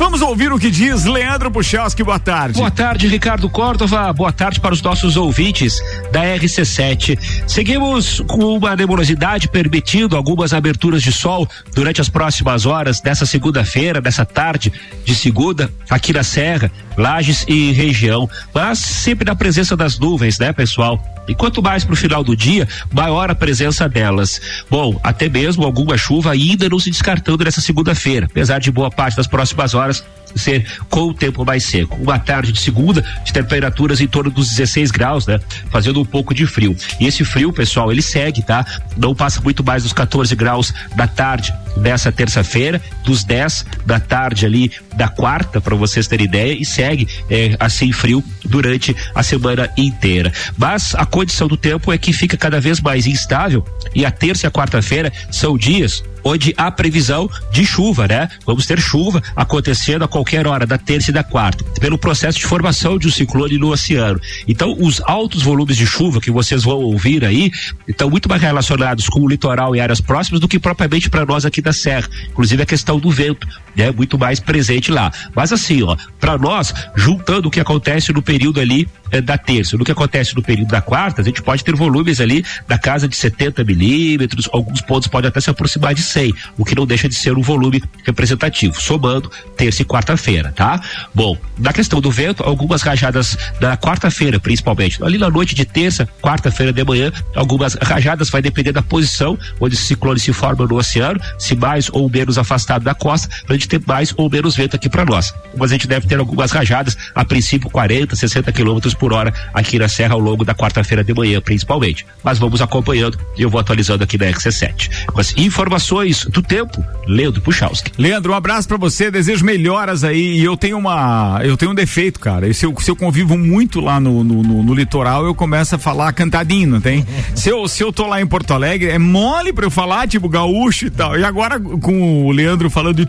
Vamos ouvir o que diz Leandro Puchalski. Boa tarde. Boa tarde, Ricardo Córdova. Boa tarde para os nossos ouvintes da RC7. Seguimos com uma nebulosidade permitindo algumas aberturas de sol durante as próximas horas dessa segunda-feira, dessa tarde de segunda, aqui na Serra, Lages e região. Mas sempre na presença das nuvens, né, pessoal? E quanto mais para o final do dia, maior a presença delas. Bom, até mesmo alguma chuva ainda não se descartando nessa segunda-feira, apesar de boa parte das próximas horas Yes. Ser com o tempo mais seco. Uma tarde de segunda, de temperaturas em torno dos 16 graus, né? Fazendo um pouco de frio. E esse frio, pessoal, ele segue, tá? Não passa muito mais dos 14 graus da tarde dessa terça-feira, dos 10 da tarde ali da quarta, para vocês terem ideia, e segue eh, assim frio durante a semana inteira. Mas a condição do tempo é que fica cada vez mais instável e a terça e a quarta-feira são dias onde há previsão de chuva, né? Vamos ter chuva acontecendo a qualquer hora da terça e da quarta, pelo processo de formação de um ciclone no oceano. Então, os altos volumes de chuva que vocês vão ouvir aí estão muito mais relacionados com o litoral e áreas próximas do que propriamente para nós aqui da Serra. Inclusive a questão do vento né, muito mais presente lá. Mas assim, ó, para nós, juntando o que acontece no período ali eh, da terça, no que acontece no período da quarta, a gente pode ter volumes ali da casa de 70 milímetros, alguns pontos podem até se aproximar de 100, o que não deixa de ser um volume representativo, somando terça e quarta-feira, tá? Bom, na questão do vento, algumas rajadas da quarta-feira, principalmente, ali na noite de terça, quarta-feira de manhã, algumas rajadas vai depender da posição onde esse ciclone se forma no oceano, se mais ou menos afastado da costa, pra gente ter mais ou menos vento aqui para nós. Mas a gente deve ter algumas rajadas, a princípio 40, 60 quilômetros por hora aqui na Serra ao longo da quarta-feira de manhã, principalmente. Mas vamos acompanhando e eu vou atualizando aqui na RC7. Com as informações do tempo, Leandro Puchalski. Leandro, um abraço pra você, desejo melhoras aí. E eu tenho uma. Eu tenho um defeito, cara. Se eu, se eu convivo muito lá no, no, no- no litoral, eu começo a falar cantadinho, não tem? se, eu, se eu tô lá em Porto Alegre, é mole pra eu falar, tipo, gaúcho e tal. E agora, com o Leandro falando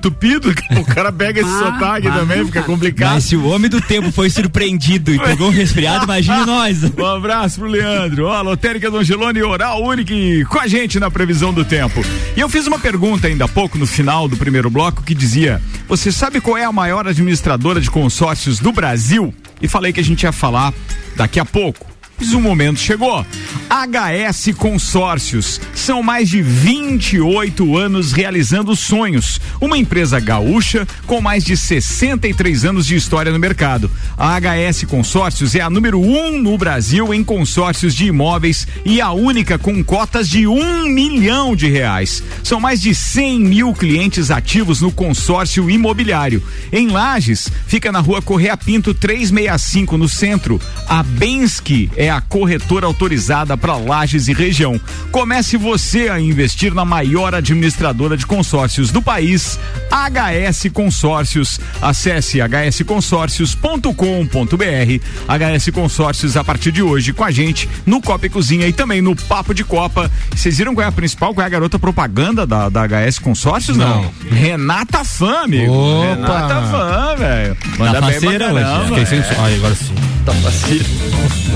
o cara pega esse sotaque também, fica complicado. Mas se o homem do tempo foi surpreendido e pegou um resfriado, imagine nós. Um abraço pro Leandro. Ó, Lotérica do Angelone Oral Único com a gente na previsão do tempo. E eu fiz uma pergunta ainda há pouco no final do primeiro bloco que dizia: Você sabe qual é a maior administradora de consórcios do Brasil? E falei que a gente ia falar daqui a pouco. Mas o momento chegou. HS Consórcios. São mais de 28 anos realizando sonhos. Uma empresa gaúcha com mais de 63 anos de história no mercado. A HS Consórcios é a número um no Brasil em consórcios de imóveis e a única com cotas de um milhão de reais. São mais de 100 mil clientes ativos no consórcio imobiliário. Em Lages, fica na rua Correia Pinto 365, no centro. A Bensky é a corretora autorizada para Lages e região. Comece você a investir na maior administradora de consórcios do país, HS Consórcios. Acesse hsconsórcios.com.br. HS Consórcios a partir de hoje com a gente no Copa e Cozinha e também no Papo de Copa. Vocês viram qual é a principal, qual é a garota propaganda da, da HS Consórcios? Não. Renata Fã, amigo. Opa. Renata Fã, velho. Manda Tá bem pra faceira hoje. caramba, Fiquei sem é. Ai, agora sim. Tá faceira.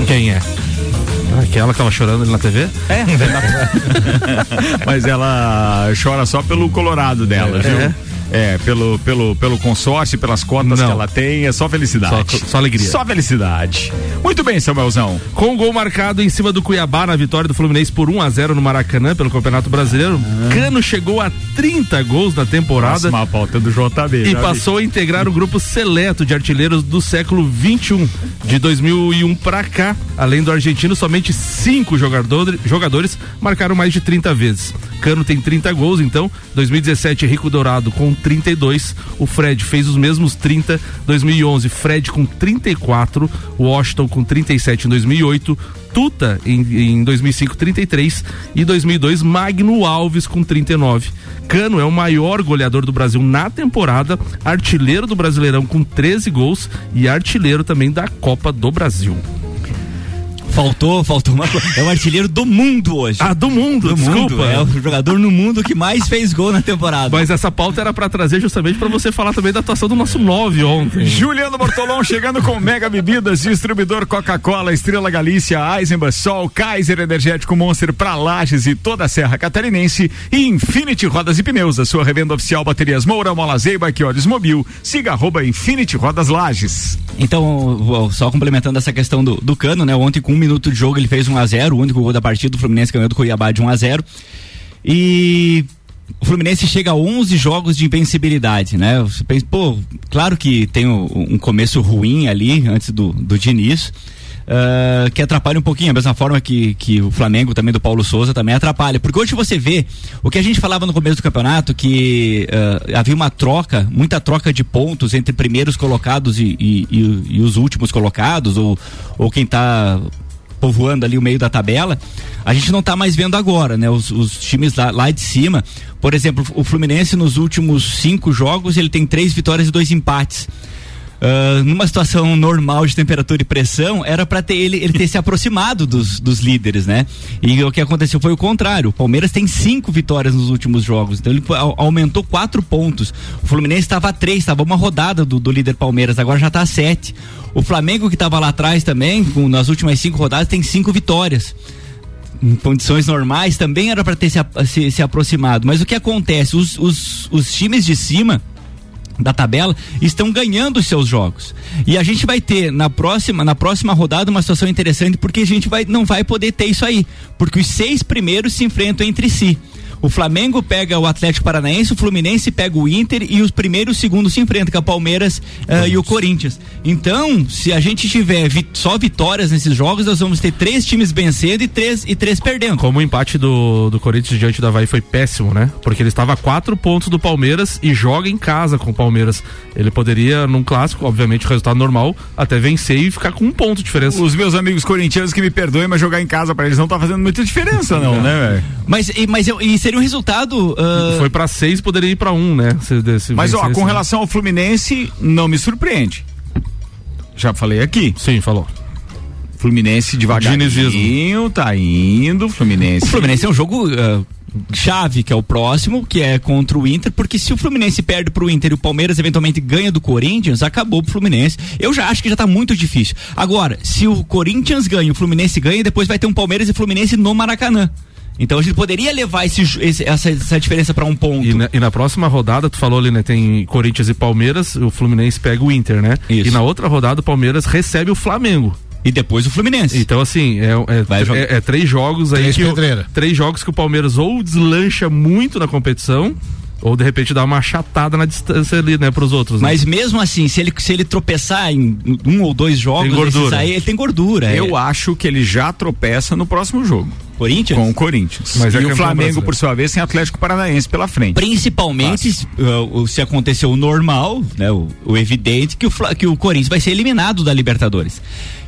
Quem é? Aquela que tava chorando ali na TV? É. Mas ela chora só pelo Colorado dela, É. viu? É, pelo, pelo, pelo consórcio, pelas cotas que ela tem, é só felicidade. Só- só alegria. Só felicidade. Muito bem, Samuelzão. Com o gol marcado em cima do Cuiabá na vitória do Fluminense por 1 a 0 no Maracanã pelo Campeonato Brasileiro, Cano chegou a 30 gols na temporada. Próxima pauta do JB. E já vi. passou a integrar o grupo seleto de artilheiros do século 21. De 2001 pra cá, além do argentino, somente cinco jogador- jogadores marcaram mais de 30 vezes. Cano tem 30 gols, então. 2017, Rico Dourado com 32. O Fred fez os mesmos 30. 2011, Fred com 34. Washington com 37 em 2008. Tuta em, em 2005, 33. E 2002, Magno Alves com 39. Cano é o maior goleador do Brasil na temporada, artilheiro do Brasileirão com 13 gols e artilheiro também da Copa do Brasil. Faltou, faltou uma coisa. É o artilheiro do mundo hoje. Ah, do mundo, do desculpa. Mundo. É o jogador no mundo que mais fez gol na temporada. Mas essa pauta era pra trazer justamente pra você falar também da atuação do nosso 9 ontem. Juliano Bortolão chegando com Mega Bebidas, distribuidor Coca-Cola, Estrela Galícia, Eisenbach, Sol, Kaiser Energético Monster pra Lages e toda a Serra Catarinense e Infinity Rodas e Pneus, a sua revenda oficial Baterias Moura, Mola Zeiba, Quiores Mobil, siga arroba Infinity Rodas Lages. Então, só complementando essa questão do, do Cano, né? Ontem, com um minuto de jogo, ele fez 1 a 0 o único gol da partida, o Fluminense ganhou do Cuiabá de 1 a 0 E o Fluminense chega a 11 jogos de invencibilidade, né? Você pensa, pô, claro que tem um, começo ruim ali, antes do, do Diniz. ah, que atrapalha um pouquinho, da mesma forma que, que o Flamengo também do Paulo Souza também atrapalha. Porque hoje você vê o que a gente falava no começo do campeonato, que ah, havia uma troca, muita troca de pontos entre primeiros colocados e, e- e- e os últimos colocados, ou, ou quem está povoando ali o meio da tabela, a gente não está mais vendo agora, né? Os, os times lá, lá de cima, por exemplo, o Fluminense nos últimos cinco jogos ele tem três vitórias e dois empates. Ah, numa situação normal de temperatura e pressão, era para ter ele, ele ter se aproximado dos, dos líderes, né? E o que aconteceu foi o contrário. O Palmeiras tem cinco vitórias nos últimos jogos, então ele au- aumentou quatro pontos. O Fluminense estava a três, estava uma rodada do, do líder Palmeiras, agora já está a sete. O Flamengo que estava lá atrás também, com, nas últimas cinco rodadas, tem cinco vitórias em condições normais também era para ter se, se, se aproximado. Mas o que acontece? Os, os, os times de cima da tabela estão ganhando os seus jogos. E a gente vai ter na próxima, na próxima rodada uma situação interessante porque a gente vai, não vai poder ter isso aí, porque os seis primeiros se enfrentam entre si. O Flamengo pega o Atlético Paranaense, o Fluminense pega o Inter e os primeiros e segundos se enfrentam, que é o Palmeiras uh, e o Corinthians. Então, se a gente tiver vi só vitórias nesses jogos, nós vamos ter três times vencendo e três, e três perdendo. Como o empate do, do Corinthians diante da Havaí foi péssimo, né? Porque ele estava a quatro pontos do Palmeiras e joga em casa com o Palmeiras. Ele poderia, num clássico, obviamente, o resultado normal, até vencer e ficar com um ponto de diferença. Os meus amigos corintianos que me perdoem, mas jogar em casa para eles não tá fazendo muita diferença, não, né, velho? Mas, e- mas eu, e seria um resultado. ah, Foi pra seis, poderia ir pra um, né? Se, se Mas ó, com relação ao Fluminense, não me surpreende. Já falei aqui. Sim, falou. Fluminense devagarinho, tá indo, Fluminense. O Fluminense é um jogo ah, chave, que é o próximo, que é contra o Inter, porque se o Fluminense perde pro Inter e o Palmeiras eventualmente ganha do Corinthians, acabou pro Fluminense. Eu já acho que já tá muito difícil. Agora, se o Corinthians ganha, o Fluminense ganha, depois vai ter um Palmeiras e Fluminense no Maracanã. Então a gente poderia levar esse, esse- essa, essa diferença pra um ponto. E na, e na próxima rodada, tu falou ali, né? Tem Corinthians e Palmeiras, o Fluminense pega o Inter, né? E na outra rodada, o Palmeiras recebe o Flamengo. E depois o Fluminense. Então, assim, é, é, é- é três jogos aí. Três que o- três jogos que o Palmeiras ou deslancha muito na competição, ou de repente dá uma achatada na distância ali, né, pros outros. né? Mas mesmo assim, se ele, se ele tropeçar em um ou dois jogos, Tem gordura. esses aí, ele tem gordura. Eu é. acho que ele já tropeça no próximo jogo. Corinthians? Com o Corinthians. Mas é e o campeão Flamengo, brasileiro. por sua vez, tem Atlético Paranaense pela frente. Principalmente se, uh, o- se acontecer o normal, né, o, o evidente, que o, que o Corinthians vai ser eliminado da Libertadores.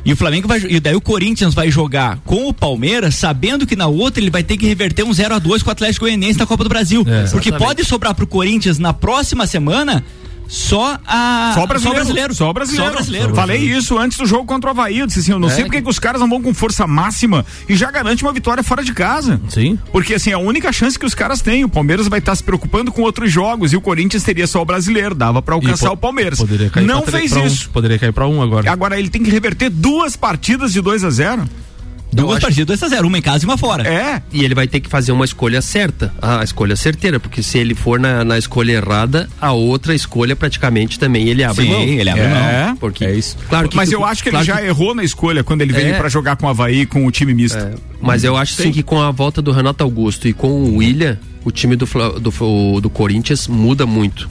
E o Flamengo vai. E daí o Corinthians vai jogar com o Palmeiras, sabendo que na outra ele vai ter que reverter um 0 a 2 com o Atlético Goianiense na Copa do Brasil. Porque Exatamente. pode sobrar pro Corinthians na próxima semana só a. Só brasileiro. Só brasileiro. Só brasileiro. Só brasileiro. Falei isso antes do jogo contra o Havaí. Eu disse assim, eu não É. sei porque que os caras não vão com força máxima e já garante uma vitória fora de casa. Sim. Porque assim, é a única chance que os caras têm. O Palmeiras vai estar se preocupando com outros jogos e o Corinthians teria só o brasileiro. Dava pra alcançar o Palmeiras. Poderia cair não pra fez pra um, isso. poderia cair pra um agora. Agora ele tem que reverter duas partidas de 2 a 0 Duas partidas 2 a 0 uma em casa e uma fora. É. E ele vai ter que fazer uma escolha certa, a escolha certeira, porque se ele for na, na escolha errada, a outra escolha praticamente também ele abre Sim, mão. ele abre É, mão. Porque, é isso. Claro que Mas que- eu acho que claro ele já que- errou na escolha quando ele veio É. pra jogar com o Havaí com o time misto. Mas eu acho sim que com a volta do Renato Augusto e com o William, o time do, do, do Corinthians muda muito.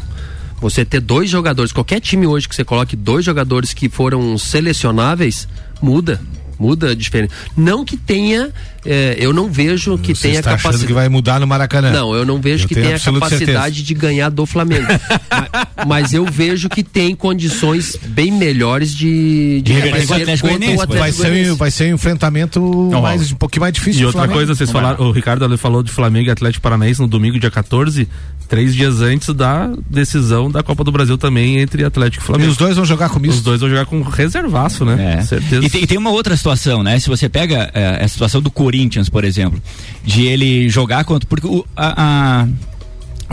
Você ter dois jogadores, qualquer time hoje que você coloque dois jogadores que foram selecionáveis, muda. Muda a diferença. Não que tenha, eh, eu não vejo que Você tenha está achando capacidade. que vai mudar no Maracanã? Não, eu não vejo Eu que tenha capacidade certeza. de ganhar do Flamengo. mas, mas eu vejo que tem condições bem melhores de, de vai, reverter ser, contra vai, ser, vai ser um enfrentamento mais, um pouquinho mais difícil. E outra Flamengo. coisa, vocês falaram, o Ricardo ali falou de Flamengo e Atlético Paranaense no domingo, dia 14, três dias antes da decisão da Copa do Brasil também entre Atlético e Flamengo. E os dois vão jogar com Os dois vão jogar com reservaço, né? É. Certeza. E tem, e tem uma outra situação, né? Se você pega é, a situação do Corinthians, por exemplo, de ele jogar contra. Porque o, a, a-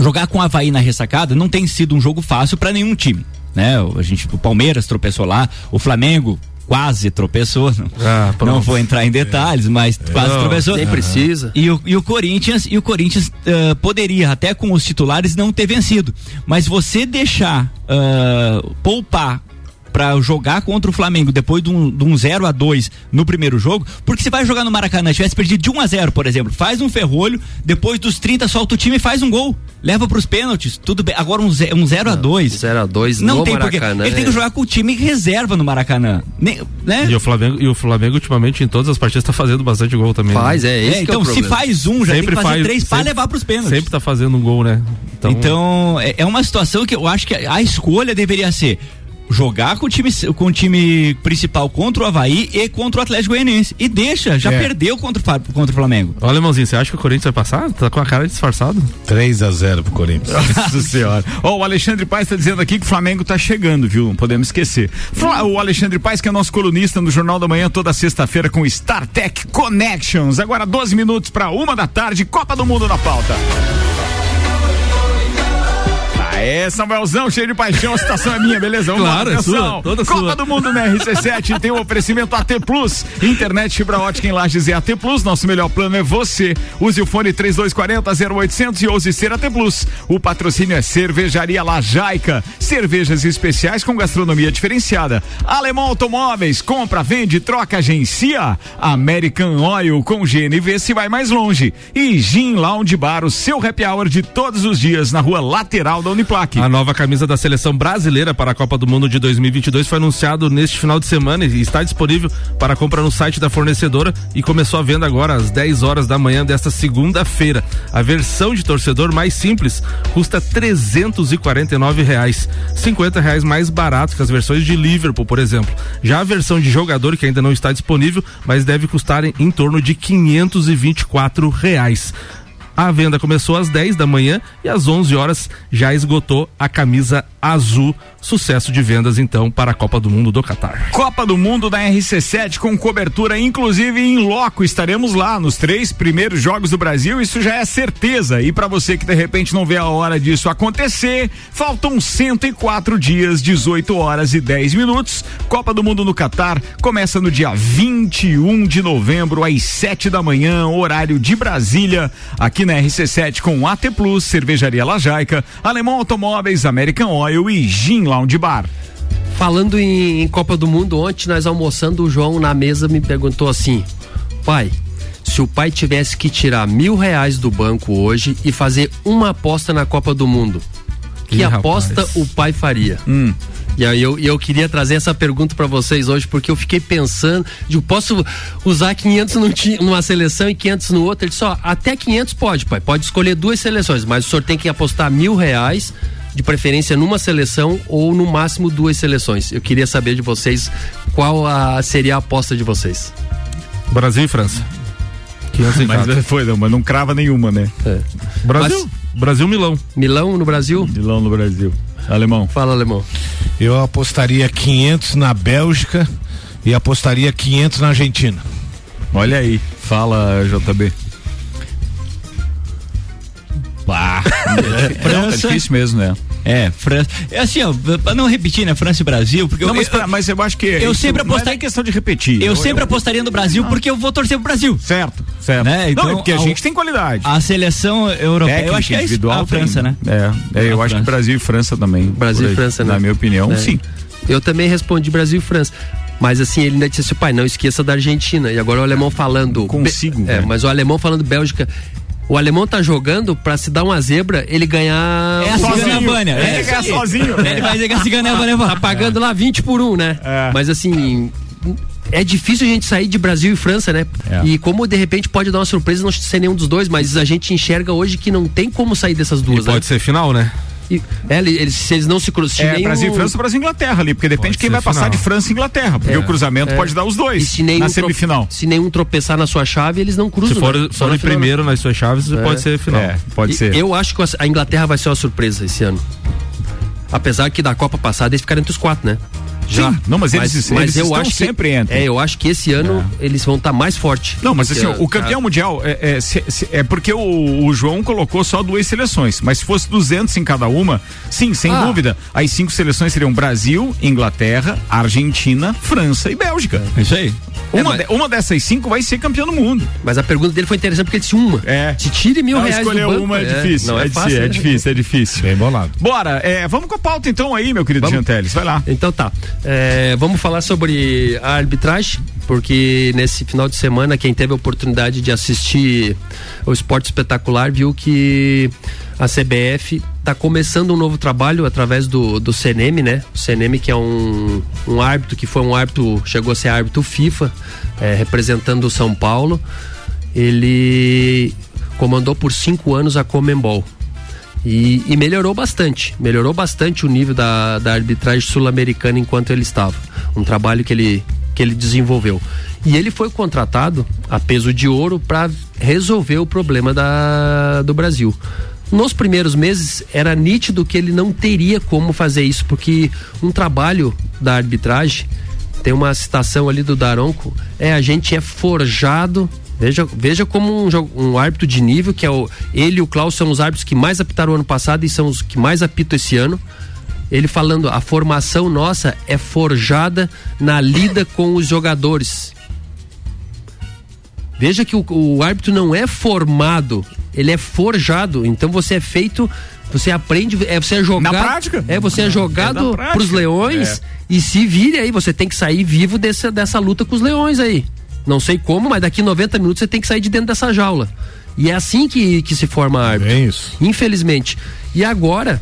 jogar com o Havaí na ressacada não tem sido um jogo fácil para nenhum time. Né? O, a gente, o Palmeiras tropeçou lá, o Flamengo quase tropeçou. Não, Ah, não vou entrar em detalhes, mas quase Não, tropeçou. nem precisa. E o, e o Corinthians, e o Corinthians ah, poderia, até com os titulares, não ter vencido. Mas você deixar ah, poupar pra jogar contra o Flamengo depois de um, de um 0 a 2 no primeiro jogo, porque você vai jogar no Maracanã, tivesse perdido de 1 a 0 por exemplo, faz um ferrolho, depois dos 30 solta o time e faz um gol, leva pros pênaltis, tudo bem. Agora um 0 um zero a 2 0 a 2 não tem porque Maracanã, ele tem que é. jogar com o time reserva no Maracanã. Nem- né? E o Flamengo, e o Flamengo ultimamente em todas as partidas tá fazendo bastante gol também. Faz, né? é, que é o então se problema. faz um, já tem que fazer três pra sempre- levar pros pênaltis. Sempre tá fazendo um gol, né? Então, é, é uma situação que eu acho que a escolha deveria ser jogar com o time, com o time principal contra o Havaí e contra o Atlético Goianiense. E deixa, já É. perdeu contra contra o Flamengo. Olha, irmãozinho, você acha que o Corinthians vai passar? Tá com a cara disfarçado? 3 a 0 pro Corinthians. Nossa senhora. Ó, o Alexandre Paes está dizendo aqui que o Flamengo tá chegando, viu? Não podemos esquecer. Fla- O Alexandre Paes, que é nosso colunista no Jornal da Manhã, toda sexta-feira com StarTech Connections. Agora 12 minutos para uma da tarde, Copa do Mundo na pauta. Aê, Samuelzão, cheio de paixão, a citação é minha, beleza? Vamos Claro, lá, é sua, toda Copa sua. do Mundo na RC7 tem o oferecimento AT Plus, internet fibra ótica em Lages e AT Plus, nosso melhor plano é você. Use o fone 3240 0800 e ouse ser AT Plus. O patrocínio é Cervejaria Lajaica, cervejas especiais com gastronomia diferenciada. Alemão Automóveis, compra, vende, troca, agencia. American Oil com GNV se vai mais longe. E Gin Lounge Bar, o seu happy hour de todos os dias na rua lateral da A nova camisa da seleção brasileira para a Copa do Mundo de 2022 foi anunciado neste final de semana e está disponível para compra no site da fornecedora e começou a venda agora às 10 horas da manhã desta segunda-feira. A versão de torcedor mais simples custa 349 reais, 50 reais mais barato que as versões de Liverpool, por exemplo. Já a versão de jogador que ainda não está disponível, mas deve custar em, em torno de 524 reais. A venda começou às 10 da manhã e às 11 horas já esgotou a camisa azul. Sucesso de vendas então para a Copa do Mundo do Catar. Copa do Mundo da RC7 com cobertura inclusive em loco. Estaremos lá nos três primeiros jogos do Brasil, isso já é certeza. E para você que de repente não vê a hora disso acontecer, faltam 104 dias, 18 horas e 10 minutos. Copa do Mundo no Catar começa no dia 21 de novembro às 7 da manhã, horário de Brasília, aqui na RC7 com AT Plus, Cervejaria Lajaica, Alemão Automóveis, American Oil e Gin Lounge Bar. Falando em, em Copa do Mundo, ontem nós almoçando, o João na mesa me perguntou assim: pai, se o pai tivesse que tirar mil reais do banco hoje e fazer uma aposta na Copa do Mundo, que Ih, aposta rapaz. o pai faria? E aí eu, eu queria trazer essa pergunta pra vocês hoje, porque eu fiquei pensando, digo, posso usar 500 num ti- numa seleção e 500 no outro? Ele disse, ó, até 500 pode, pai, pode escolher duas seleções, mas o senhor tem que apostar mil reais, de preferência numa seleção ou no máximo duas seleções. Eu queria saber de vocês qual a, seria a aposta de vocês. Brasil e França. 500 em cada. Mas foi, não, mas não crava nenhuma, né? Brasil, Brasil Milão. Milão no Brasil? Milão no Brasil. Alemão. Fala, alemão. Eu apostaria 500 na Bélgica e apostaria 500 na Argentina. Olha aí, fala JB. Bah, É difícil mesmo, né? É, França. É assim, ó, pra não repetir, né, França e Brasil, porque Não, eu, mas, eu, pra- mas eu acho que. eu sempre não é apostaria. questão de repetir. Eu, sempre apostaria no Brasil porque eu vou torcer pro Brasil. Certo, certo. Né? Então, não, é porque a a- gente tem qualidade. A seleção europeia, eu acho que é isso, individual a França, tem, né? É, é, eu A acho que França. Brasil e França também. Brasil e aí. França, né? Na minha opinião, É. sim. Eu também respondi Brasil e França. Mas assim, ele ainda disse assim, pai, não esqueça da Argentina. E agora o alemão falando. Consigo, Be- É, velho. mas o alemão falando Bélgica. O alemão tá jogando pra se dar uma zebra, ele ganhar. É a Cigana Vânia. Ele É, ganha isso aí. sozinho. Ele vai dizer que a Cigana levar. Tá pagando lá 20 por um, né? É. Mas assim. É difícil a gente sair de Brasil e França, né? É. E como de repente pode dar uma surpresa não ser nenhum dos dois, mas a gente enxerga hoje que não tem como sair dessas E duas, né? pode ser final, né? E, é, eles, se eles não se cruzam. É, Brasil e França, Brasil e Inglaterra ali, porque depende Pode quem vai passar final. de França e Inglaterra, porque É, o cruzamento é. pode dar os dois E se nenhum na semifinal. Se nenhum tropeçar na sua chave, eles não cruzam. Se for, né? for na primeiro nas suas chaves, É. pode ser final. É, pode E ser. Eu acho que a Inglaterra vai ser uma surpresa esse ano. Apesar que da Copa passada eles ficaram entre os quatro, né? Já. Sim, não, mas eles- eles eu estão acho que, sempre entre. É, eu acho que esse ano eles vão estar mais fortes. Não, mas assim, que o a- campeão mundial é, é, se- se- é porque o, o João colocou só duas seleções, mas se fosse 200 em cada uma, sim, sem Ah. dúvida, as cinco seleções seriam Brasil, Inglaterra, Argentina, França e Bélgica. É isso aí. Uma, É, mas- de- uma dessas cinco vai ser campeão do mundo. Mas a pergunta dele foi interessante porque ele disse uma. É. Se tire mil Não, reais escolher banco. uma é, difícil. Não é, é, fácil. difícil, é né? difícil, é difícil. Bem bolado. Bora, é, vamos com a pauta então aí, meu querido Vamos. Janteles, vai lá. Então tá. É, vamos falar sobre a arbitragem, porque nesse final de semana, quem teve a oportunidade de assistir o esporte espetacular viu que a CBF está começando um novo trabalho através do, do CNM, né? O CNM que é um, um árbitro que foi um árbitro, chegou a ser árbitro FIFA, é, representando o São Paulo. Ele comandou por cinco anos a Comembol. E, e melhorou bastante, melhorou bastante o nível da, da arbitragem sul-americana enquanto ele estava. Um trabalho que ele, que ele desenvolveu. E ele foi contratado a peso de ouro para resolver o problema da, do Brasil. Nos primeiros meses era nítido que ele não teria como fazer isso, porque um trabalho da arbitragem, tem uma citação ali do Daronco, é a gente é forjado Veja, veja como um, um árbitro de nível, que é o. Ele e o Klaus são os árbitros que mais apitaram ano passado e são os que mais apitam esse ano. Ele falando, a formação nossa é forjada na lida com os jogadores. Veja que o, o árbitro não é formado, ele é forjado. Então você é feito, você aprende, é você é jogado. Na prática. É, você é É jogado prática. pros leões É. e se vire aí, você tem que sair vivo dessa, dessa luta com os leões aí. Não sei como, mas daqui 90 minutos você tem que sair de dentro dessa jaula. E é assim que, que se forma árbitro. É isso. Infelizmente. E agora,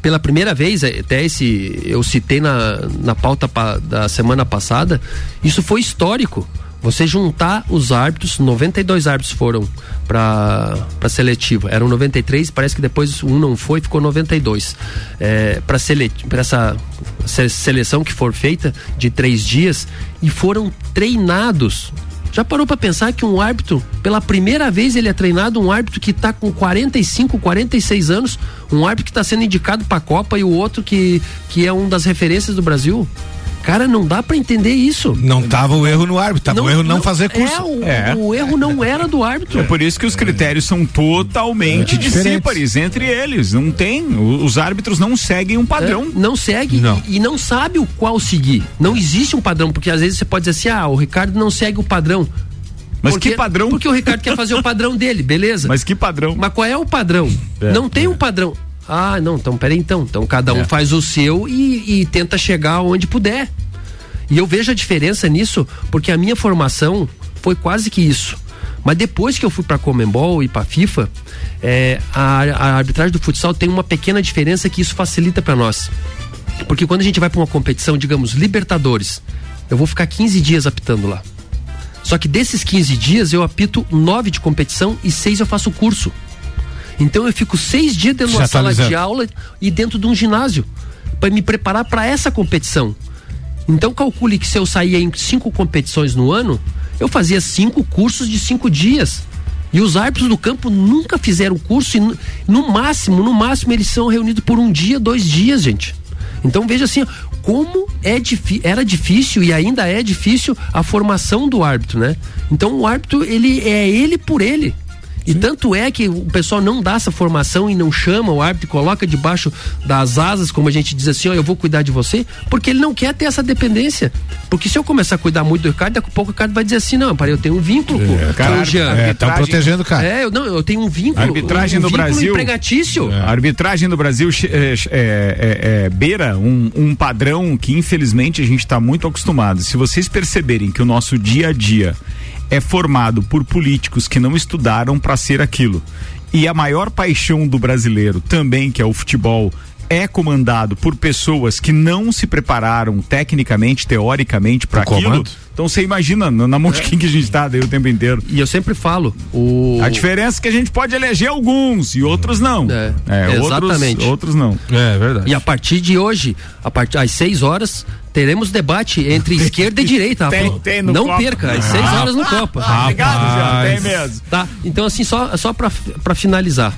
pela primeira vez, eh, até esse eu citei na, na pauta pa- da semana passada, isso foi histórico. Você juntar os árbitros, 92 árbitros foram para para seletiva. Eram 93, parece que depois um não foi, ficou 92. É, para para essa se- seleção que for feita de três dias e foram treinados já parou pra pensar que um árbitro, pela primeira vez ele é treinado, um árbitro que tá com 45, 46 anos, um árbitro que tá sendo indicado pra Copa e o outro que, que é um das referências do Brasil? Cara, não dá pra entender isso. Não tava o erro no árbitro, tava o erro não, fazer curso. É, o, o erro não era do árbitro. É por isso que os critérios são totalmente É, entre eles. Não tem. Os árbitros não seguem um padrão. É, não segue E, e não sabe o qual seguir. Não existe um padrão, porque às vezes você pode dizer assim: ah, o Ricardo não segue o padrão. Mas Porque- que padrão? Porque o Ricardo quer fazer o padrão dele, beleza? Mas que padrão? Mas qual é o padrão? É, não tem um padrão. Ah, não, então peraí então. Então cada um É. faz o seu e, e tenta chegar onde puder. E eu vejo a diferença nisso, porque a minha formação foi quase que isso. Mas depois que eu fui pra Comembol e pra FIFA, é, a, a arbitragem do futsal tem uma pequena diferença que isso facilita pra nós. Porque quando a gente vai pra uma competição, digamos, Libertadores, eu vou ficar 15 dias apitando lá. Só que desses 15 dias eu apito 9 de competição e 6 eu faço curso. Então eu fico seis dias dentro de uma sala de aula e dentro de um ginásio para me preparar para essa competição. Então calcule que se eu saía em cinco competições no ano, eu fazia cinco cursos de cinco dias. E os árbitros do campo nunca fizeram curso e no, máximo, no máximo eles são reunidos por um dia, dois dias, gente. Então veja assim, como é era difícil e ainda é difícil a formação do árbitro, né? Então o árbitro ele é ele por ele. E tanto é que o pessoal não dá essa formação e não chama o árbitro, e coloca debaixo das asas, como a gente diz assim, ó, eu vou cuidar de você, porque ele não quer ter essa dependência. Porque se eu começar a cuidar muito do Ricardo, daqui a pouco o Ricardo vai dizer assim, não, peraí, eu tenho um vínculo com, com cara, o Jean. é, tão protegendo o cara. É, eu, não, eu tenho um vínculo. A arbitragem um no vínculo Brasil. empregatício. A arbitragem no Brasil é, é, é, é, beira um, um padrão que infelizmente a gente está muito acostumado. Se vocês perceberem que o nosso dia a dia é formado por políticos que não estudaram para ser aquilo. E a maior paixão do brasileiro também, que é o futebol, é comandado por pessoas que não se prepararam tecnicamente, teoricamente para aquilo. comando? Então você imagina na de quem que a gente está daí o tempo inteiro. E eu sempre falo, o a diferença é que a gente pode eleger alguns e outros não. É, exatamente. Outros, outros não. É verdade. E a partir de hoje, a partir às 6 horas, teremos debate entre esquerda e direita. Tem- tem no Não Copa. perca, às 6 horas no Copa. Ah, obrigado, Jean, tem mesmo. Tá, então assim, só, só pra finalizar.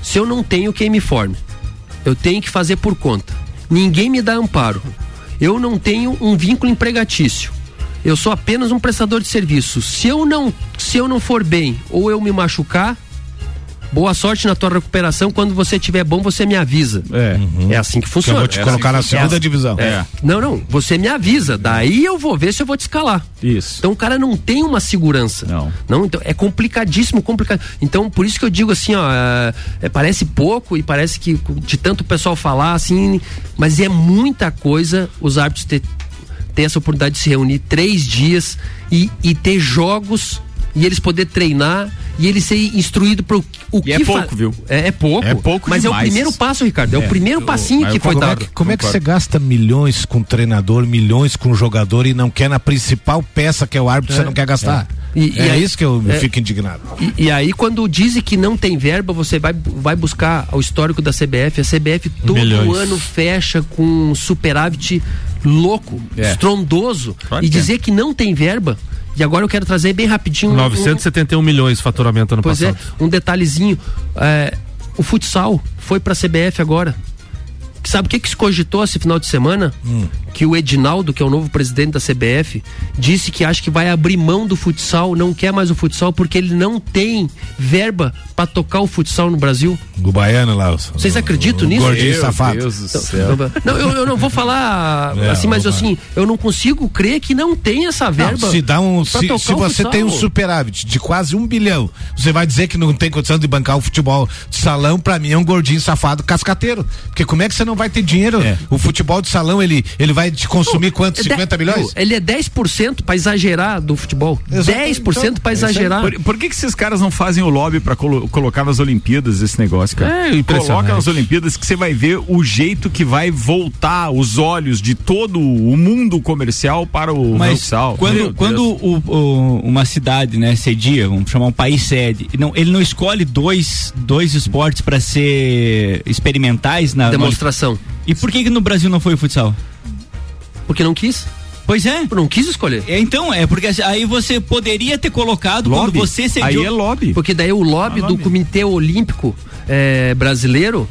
Se eu não tenho quem me forme, eu tenho que fazer por conta. Ninguém me dá amparo. Eu não tenho um vínculo empregatício. Eu sou apenas um prestador de serviço. Se eu não, se eu não for bem ou eu me machucar, boa sorte na tua recuperação. Quando você estiver bom, você me avisa. É, é assim que funciona. Eu vou te É colocar assim na que- segunda é. divisão. É. Não, não. Você me avisa. Daí eu vou ver se eu vou te escalar. Isso. Então o cara não tem uma segurança. Não. Não, então é complicadíssimo, complicado. Então por isso que eu digo assim, ó, é, é, parece pouco e parece que de tanto o pessoal falar assim, mas é muita coisa os árbitros ter, ter essa oportunidade de se reunir três dias e, e ter jogos e eles poder treinar e eles ser instruído para o E que é pouco, viu? É, é pouco. É pouco Mas é o demais. primeiro passo, Ricardo. É, o primeiro passinho que foi como dado. É que, como é que você gasta milhões com treinador, milhões com jogador e não quer na principal peça que é o árbitro, É, você não quer gastar? é. E- é e aí- isso que eu é. fico indignado. E, e aí, quando dizem que não tem verba, você vai, vai buscar o histórico da CBF. A CBF todo Milhões. ano fecha com um superávit louco, É. estrondoso. Claro e que é. dizer que não tem verba. E agora eu quero trazer bem rapidinho. um- 971 milhões de faturamento ano Pois passado. é, um detalhezinho. é, o futsal foi pra CBF agora. Sabe o que que se cogitou esse final de semana? Que o Edinaldo, que é o novo presidente da CBF, disse que acha que vai abrir mão do futsal, não quer mais o futsal porque ele não tem verba para tocar o futsal no Brasil. O baiano lá. Vocês acreditam o nisso? Gordinho Meu safado. Deus do Então, céu. Não, eu, eu não vou falar É, assim, mas assim, eu não consigo crer que não tem essa verba. Não, se dá um, pra se, tocar se você futsal. tem um superávit de quase um bilhão, você vai dizer que não tem condição de bancar o futebol de salão, pra mim é um gordinho safado cascateiro. Porque como é que você não vai ter dinheiro? O futebol de salão, ele, ele vai te consumir quanto? É 50 de- milhões? Ele é 10% pra exagerar do futebol. Exato, 10% então, é aí. exagerar. Por, por que, que esses caras não fazem o lobby pra colo- colocar nas Olimpíadas esse negócio, cara? É. Coloca nas Olimpíadas que você vai ver o jeito que vai voltar os olhos de todo o mundo comercial para o Mas futsal. quando, Meu quando o- o- uma cidade, né, cedia, vamos chamar um país sede, não, ele não escolhe dois, dois esportes para ser experimentais na Demonstração. E por que, que no Brasil não foi o futsal? Porque não quis. Pois é. Não quis escolher. É, então, é porque assim, aí você poderia ter colocado Lobby. quando você cediu. Aí é lobby. Porque daí o lobby do Comitê Olímpico eh, Brasileiro,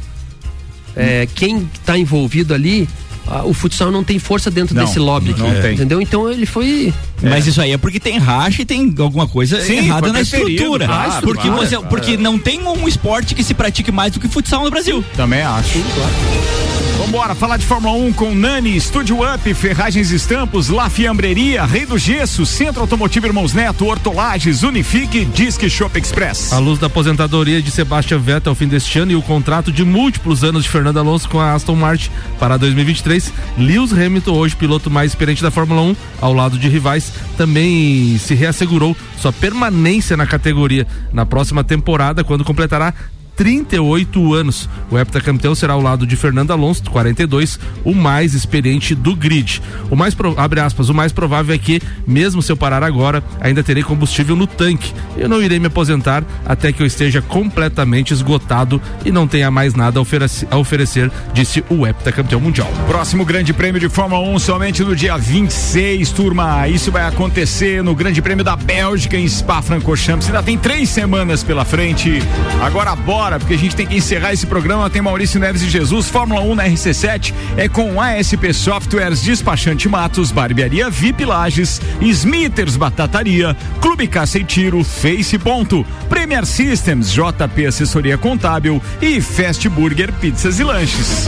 eh, quem está envolvido ali, ah, o futsal não tem força dentro Não, desse lobby. não tem. Entendeu? Então ele foi. Mas isso aí é porque tem racha e tem alguma coisa Sim, errada na estrutura. claro, porque, claro, você, claro. porque não tem um esporte que se pratique mais do que futsal no Brasil. Também acho. Vambora, falar de Fórmula 1 com Nani, Estúdio Up, Ferragens Estampos, La Fiambreria, Rei do Gesso, Centro Automotivo Irmãos Neto, Hortolages, Unifique, Disque Shop Express. À luz da aposentadoria de Sebastian Vettel ao fim deste ano e o contrato de múltiplos anos de Fernando Alonso com a Aston Martin para 2023, Lewis Hamilton, hoje piloto mais experiente da Fórmula 1, ao lado de rivais, também se reassegurou sua permanência na categoria na próxima temporada, quando completará 38 anos. O heptacampeão será ao lado de Fernando Alonso, 42, o mais experiente do grid. O mais pro- abre aspas, o mais provável é que, mesmo se eu parar agora, ainda terei combustível no tanque. Eu não irei me aposentar até que eu esteja completamente esgotado e não tenha mais nada a, a oferecer, disse o heptacampeão mundial. Próximo Grande Prêmio de Fórmula 1 somente no dia 26, turma. Isso vai acontecer no Grande Prêmio da Bélgica em Spa-Francorchamps. Ainda tem três semanas pela frente. Agora bora, porque a gente tem que encerrar esse programa. Tem Maurício Neves e Jesus, Fórmula 1 na RC7 é com ASP Softwares, Despachante Matos, Barbearia VIP Lages, Smithers Batataria, Clube Caça e Tiro, Face Ponto, Premier Systems, JP Assessoria Contábil e Fast Burger Pizzas e Lanches.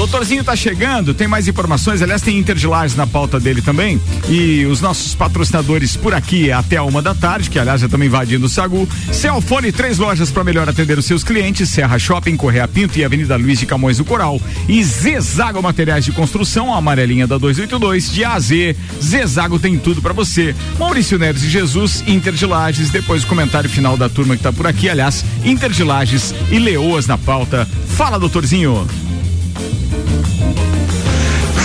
Doutorzinho tá chegando, tem mais informações, aliás tem Inter de Lages na pauta dele também e os nossos patrocinadores por aqui até uma da tarde, que aliás já estamos invadindo o Sagu. Celfone, três lojas para melhor atender os seus clientes, Serra Shopping, Correia Pinto e Avenida Luiz de Camões do Coral e Zezago Materiais de Construção, a amarelinha da 282 de A a Z. Zezago tem tudo para você. Maurício Neves e Jesus, Inter de Lages, depois o comentário final da turma que tá por aqui, aliás, Inter de Lages e Leoas na pauta. Fala, doutorzinho.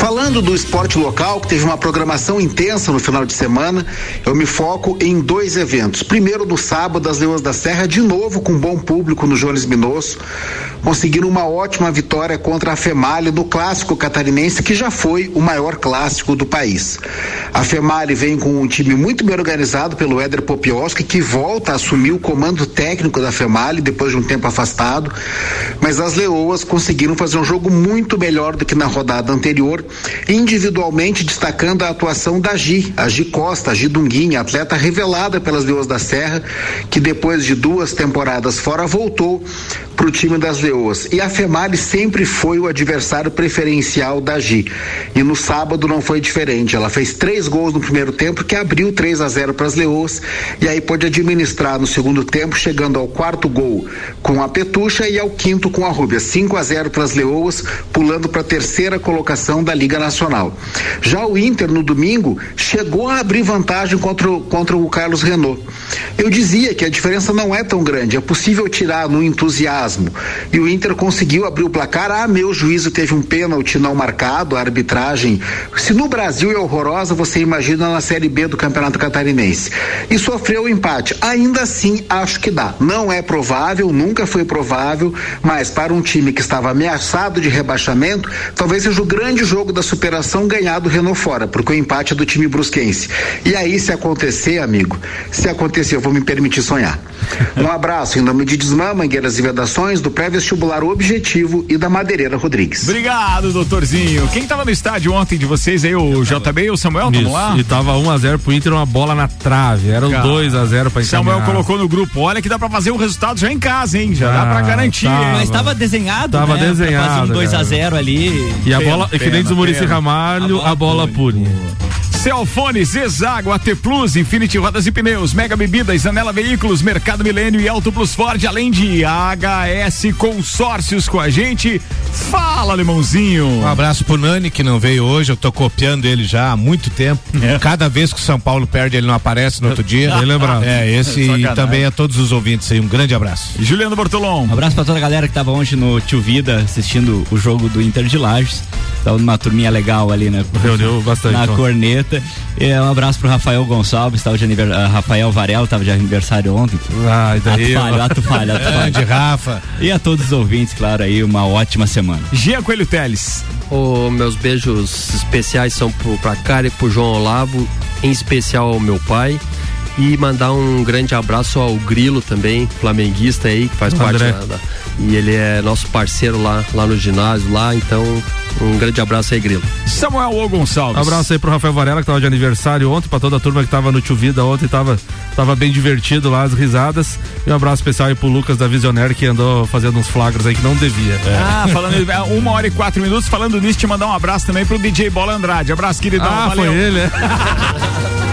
Falando do esporte local, que teve uma programação intensa no final de semana, eu me foco em dois eventos. Primeiro, no sábado, as Leões da Serra, de novo com bom público no Jones Minosso, conseguiram uma ótima vitória contra a Female no clássico catarinense, que já foi o maior clássico do país. A Female vem com um time muito bem organizado pelo Éder Popioski, que volta a assumir o comando técnico da Female depois de um tempo afastado, mas as Leoas conseguiram fazer um jogo muito melhor do que na rodada anterior, individualmente destacando a atuação da Gi, a Gi Costa, a Gi Dunguinha, atleta revelada pelas Leoas da Serra, que depois de duas temporadas fora voltou para o time das Leoas. E a Female sempre foi o adversário preferencial da Gi. E no sábado não foi diferente. Ela fez três gols no primeiro tempo, que abriu 3 a 0 para as Leoas, e aí pôde administrar no segundo tempo, chegando ao quarto gol com a Petucha e ao quinto com a Rúbia. 5 a 0 para as Leoas, pulando para a terceira colocação da Liga Nacional. Já o Inter no domingo chegou a abrir vantagem contra o, contra o Carlos Renault. Eu dizia que a diferença não é tão grande, é possível tirar no entusiasmo. E o Inter conseguiu abrir o placar. Ah, meu juízo teve um pênalti não marcado, a arbitragem. Se no Brasil é horrorosa, você imagina na Série B do Campeonato Catarinense. E sofreu o empate. Ainda assim, acho que dá. Não é provável, nunca foi provável, mas para um time que estava ameaçado de rebaixamento, talvez seja o grande jogo jogo da superação ganhar do Renault fora, porque o empate é do time brusquense. E aí, se acontecer, amigo, se acontecer, eu vou me permitir sonhar. Um abraço em nome de Desmã, Mangueiras e Vedações, do pré-vestibular Objetivo e da Madeireira Rodrigues. Obrigado, doutorzinho. Quem tava no estádio ontem de vocês aí, o JB e o Samuel, Isso, vamos lá? E tava 1x0 pro Inter, uma bola na trave. Era um Cara, 2x0 pra encaminhar. Samuel colocou no grupo, olha que dá pra fazer o resultado já em casa, hein? Já dá Ah, pra garantir. tava. Mas tava desenhado, Tava né? Pra desenhado, fazer um 2 a cara. 0 ali. E a Pena, bola, que nem diz o Muricy pena. Ramalho, a bola pune. Celfone, Zezago, AT Plus, Infinity Rodas e Pneus, Mega Bebidas, Anela Veículos, Mercado Milênio e Auto Plus Ford, além de HS Consórcios com a gente. Fala, Limãozinho. Um abraço pro Nani que não veio hoje, eu tô copiando ele já há muito tempo. Cada vez que o São Paulo perde, ele não aparece no outro dia. Ele é bravo. É, esse e também a todos os ouvintes aí, um grande abraço. Juliano Bortolom. Um abraço pra toda a galera que tava ontem no Tio Vida assistindo o jogo do Inter de Lages. Tava numa turminha legal ali, né? Reuniu bastante. Na ó. corneta. E um abraço pro Rafael Gonçalves, tava de aniver... ah, Rafael Varela, tava de aniversário ontem. Ai, daí. ato falho, ato falho, ato falho. Grande Rafa. E a todos os ouvintes, claro, aí, uma ótima semana. Gia Coelho Teles. Ô, meus beijos especiais são pro, pra Cara e pro João Olavo, em especial ao meu pai. E mandar um grande abraço ao Grilo também, flamenguista aí, que faz parte André. da, da- E ele é nosso parceiro lá, lá no ginásio, lá, então um grande abraço aí, Grilo. Samuel O Gonçalves. Abraço aí pro Rafael Varela, que tava de aniversário ontem, pra toda a turma que tava no Tio Vida ontem, tava, tava bem divertido lá, as risadas. E um abraço especial aí pro Lucas da Visionaire, que andou fazendo uns flagras aí que não devia. Ah, falando é, uma hora e quatro minutos, falando nisso, te mandar um abraço também pro DJ Bola Andrade. Abraço, queridão. Ah, valeu. foi ele, é?